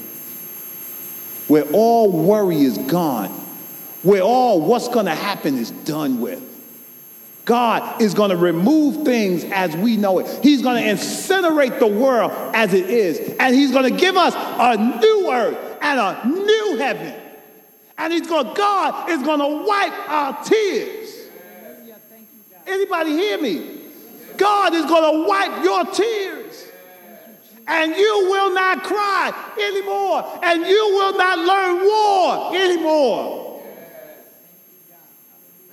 where all worry is gone, where all what's going to happen is done with. God is going to remove things as we know it. He's going to incinerate the world as it is. And He's going to give us a new earth and a new heaven. And He's going, God is going to wipe our tears. Anybody hear me? God is going to wipe your tears and you will not cry anymore, and you will not learn war anymore.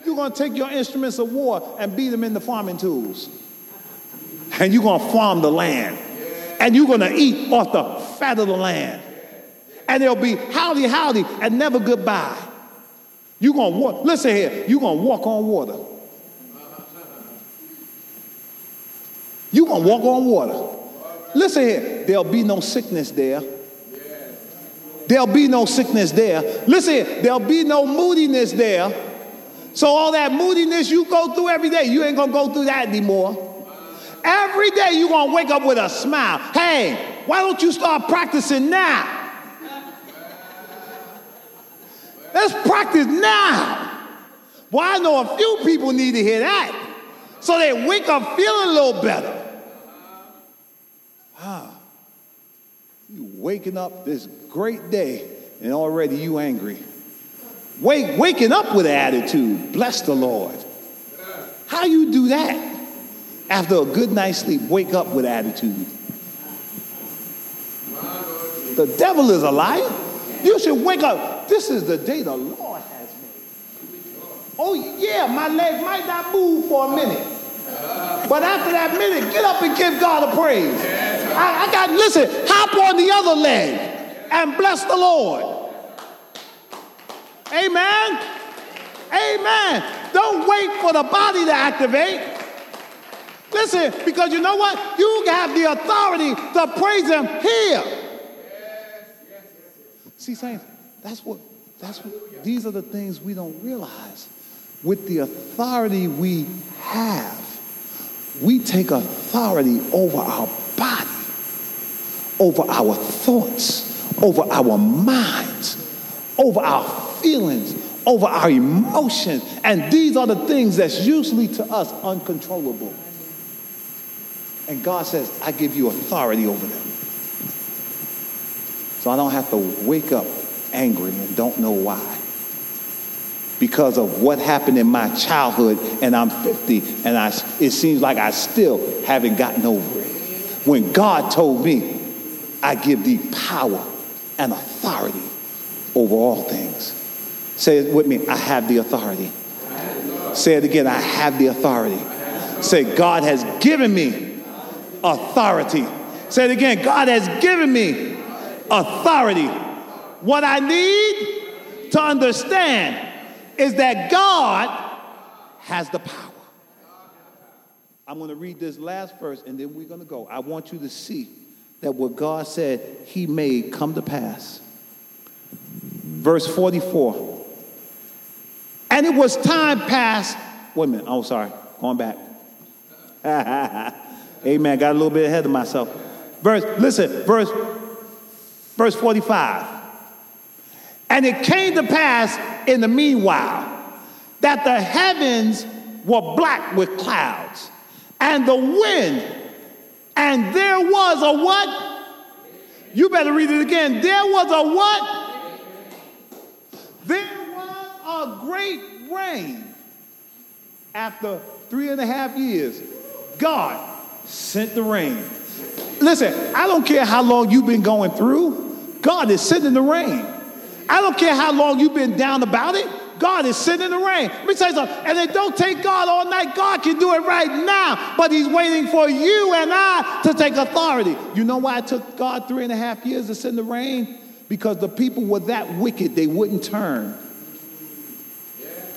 You're going to take your instruments of war and beat them into farming tools. And you're going to farm the land. And you're going to eat off the fat of the land. And there'll be howdy, howdy, and never goodbye. You're going to walk, listen here, you're going to walk on water. You're going to walk on water. Listen here, there'll be no sickness there. There'll be no sickness there. Listen, here, there'll be no moodiness there. So all that moodiness you go through every day, you ain't gonna go through that anymore. Every day you're gonna wake up with a smile. Hey, why don't you start practicing now? Let's practice now. Well, I know a few people need to hear that. So they wake up feeling a little better. Ah, you waking up this great day and already you angry. Wake, waking up with attitude. Bless the Lord. How you do that? After a good night's sleep, wake up with attitude. The devil is a liar. You should wake up. This is the day the Lord has made. Oh, yeah, my leg might not move for a minute. But after that minute, get up and give God a praise. I, I got, listen, hop on the other leg and bless the Lord. Amen. Amen. Don't wait for the body to activate. Listen, because you know what? You have the authority to praise Him here. See, saints, that's what, that's what, these are the things we don't realize. With the authority we have, we take authority over our body, over our thoughts, over our minds, over our feelings, over our emotions. And these are the things that's usually to us uncontrollable. And God says, I give you authority over them. So I don't have to wake up angry and don't know why. Because of what happened in my childhood, and I'm 50, and I, it seems like I still haven't gotten over it. When God told me, I give thee power and authority over all things. Say it with me I have the authority. Say it again I have the authority. Say, God has given me authority. Say it again God has given me authority. What I need to understand is that God has the power. I'm going to read this last verse and then we're going to go. I want you to see that what God said he made come to pass. Verse 44. And it was time past. Wait a minute. Oh, sorry. Going back. Amen. Got a little bit ahead of myself. Verse, listen, verse, verse 45. And it came to pass in the meanwhile that the heavens were black with clouds, and the wind, and there was a what? You better read it again. There was a what? There was a great rain. After three and a half years, God sent the rain. Listen, I don't care how long you've been going through, God is sending the rain. I don't care how long you've been down about it. God is sending the rain. Let me tell you something. And it don't take God all night. God can do it right now. But He's waiting for you and I to take authority. You know why it took God three and a half years to send the rain? Because the people were that wicked, they wouldn't turn.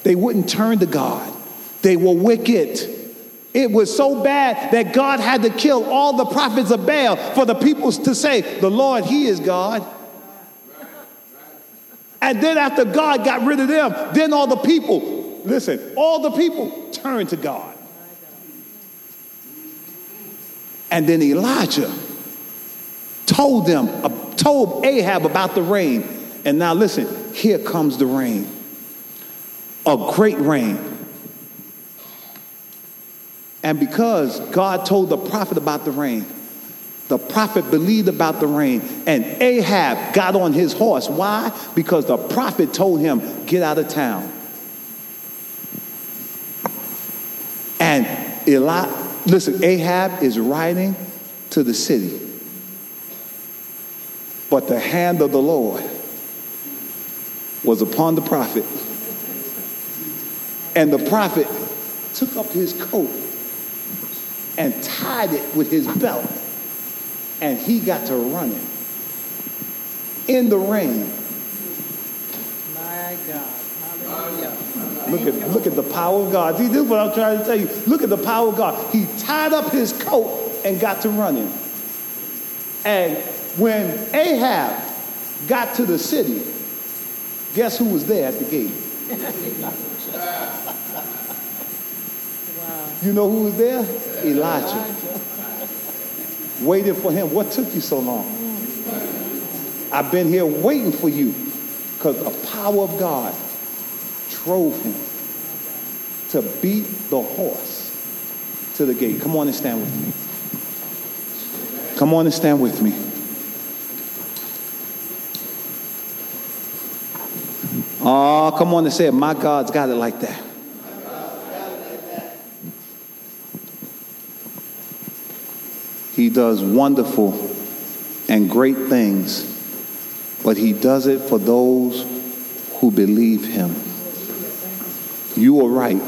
They wouldn't turn to God. They were wicked. It was so bad that God had to kill all the prophets of Baal for the people to say, The Lord, He is God. And then after God got rid of them, then all the people, listen, all the people turned to God. And then Elijah told them, uh, told Ahab about the rain. And now listen, here comes the rain a great rain. And because God told the prophet about the rain, the prophet believed about the rain, and Ahab got on his horse. Why? Because the prophet told him, Get out of town. And Eli, listen, Ahab is riding to the city. But the hand of the Lord was upon the prophet. And the prophet took up his coat and tied it with his belt. And he got to running in the rain. My God. Hallelujah. Look at, look at the power of God. See, this is what I'm trying to tell you. Look at the power of God. He tied up his coat and got to running. And when Ahab got to the city, guess who was there at the gate? You know who was there? Elijah. Waiting for him. What took you so long? I've been here waiting for you because the power of God drove him to beat the horse to the gate. Come on and stand with me. Come on and stand with me. Oh, come on and say it. My God's got it like that. He does wonderful and great things, but he does it for those who believe him. You are right.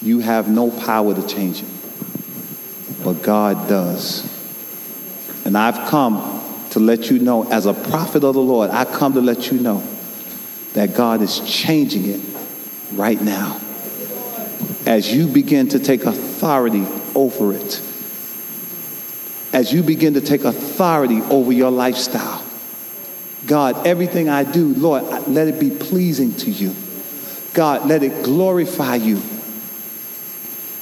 You have no power to change it, but God does. And I've come to let you know, as a prophet of the Lord, I come to let you know that God is changing it right now. As you begin to take authority over it, as you begin to take authority over your lifestyle, God, everything I do, Lord, let it be pleasing to you. God, let it glorify you.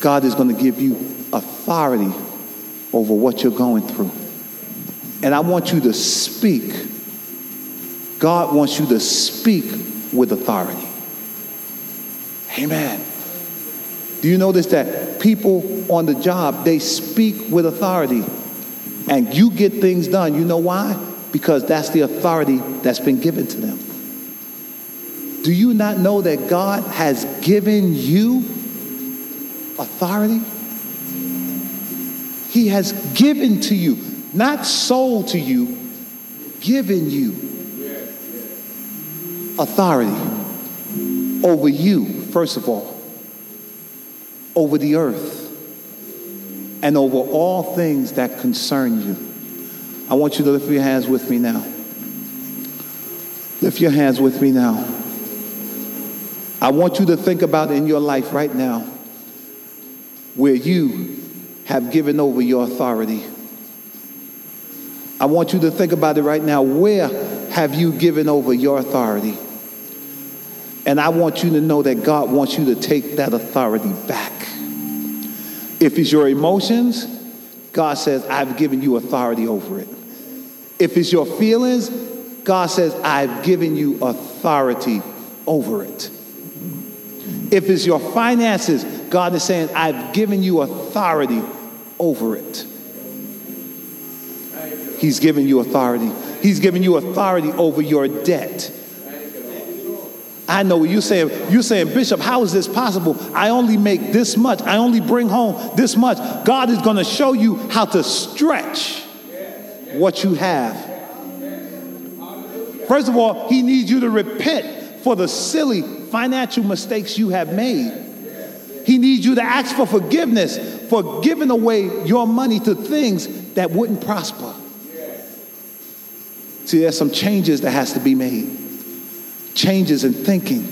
God is going to give you authority over what you're going through. And I want you to speak. God wants you to speak with authority. Amen. Do you notice that people on the job, they speak with authority and you get things done? You know why? Because that's the authority that's been given to them. Do you not know that God has given you authority? He has given to you, not sold to you, given you authority over you, first of all, over the earth, and over all things that concern you. I want you to lift your hands with me now. Lift your hands with me now. I want you to think about in your life right now where you have given over your authority. I want you to think about it right now. Where have you given over your authority? And I want you to know that God wants you to take that authority back. If it's your emotions, God says, I've given you authority over it. If it's your feelings, God says, I've given you authority over it. If it's your finances, God is saying, I've given you authority over it. He's given you authority. He's given you authority over your debt. I know what you're saying. You're saying, Bishop, how is this possible? I only make this much. I only bring home this much. God is going to show you how to stretch what you have. First of all, He needs you to repent for the silly financial mistakes you have made. He needs you to ask for forgiveness for giving away your money to things that wouldn't prosper. See, there's some changes that has to be made. Changes in thinking,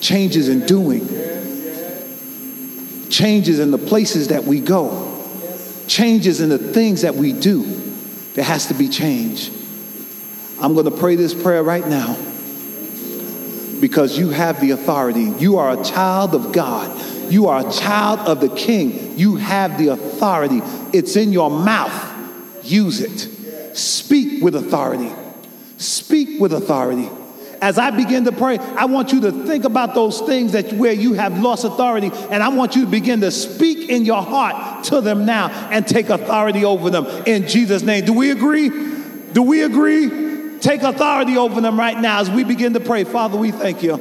changes in doing, changes in the places that we go, changes in the things that we do. There has to be change. I'm going to pray this prayer right now because you have the authority. You are a child of God. You are a child of the King. You have the authority. It's in your mouth. Use it. Speak with authority. Speak with authority. As I begin to pray, I want you to think about those things that where you have lost authority, and I want you to begin to speak in your heart to them now and take authority over them in Jesus' name. Do we agree? Do we agree? Take authority over them right now as we begin to pray. Father, we thank you.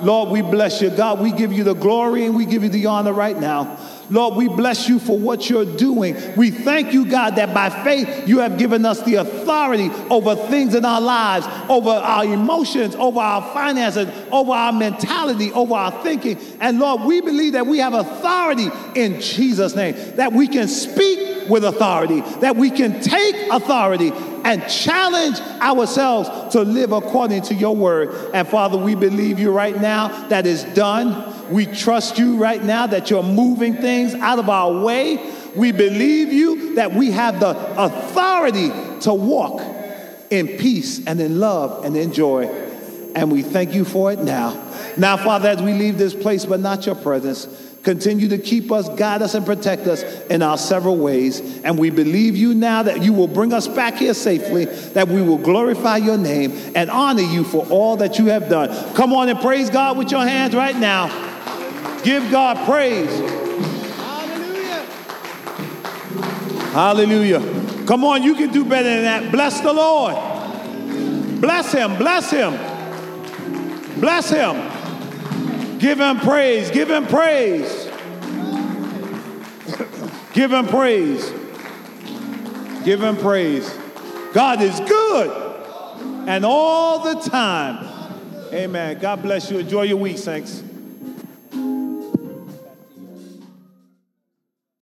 Lord, we bless you. God, we give you the glory and we give you the honor right now. Lord, we bless you for what you're doing. We thank you, God, that by faith you have given us the authority over things in our lives, over our emotions, over our finances, over our mentality, over our thinking. And Lord, we believe that we have authority in Jesus' name, that we can speak with authority, that we can take authority and challenge ourselves to live according to your word. And Father, we believe you right now that is done. We trust you right now that you're moving things out of our way. We believe you that we have the authority to walk in peace and in love and in joy. And we thank you for it now. Now, Father, as we leave this place, but not your presence, continue to keep us, guide us, and protect us in our several ways. And we believe you now that you will bring us back here safely, that we will glorify your name and honor you for all that you have done. Come on and praise God with your hands right now. Give God praise. Hallelujah. Hallelujah. Come on, you can do better than that. Bless the Lord. Bless him. Bless him. Bless him. Give him praise. Give him praise. Give him praise. Give him praise. God is good and all the time. Amen. God bless you. Enjoy your week, saints.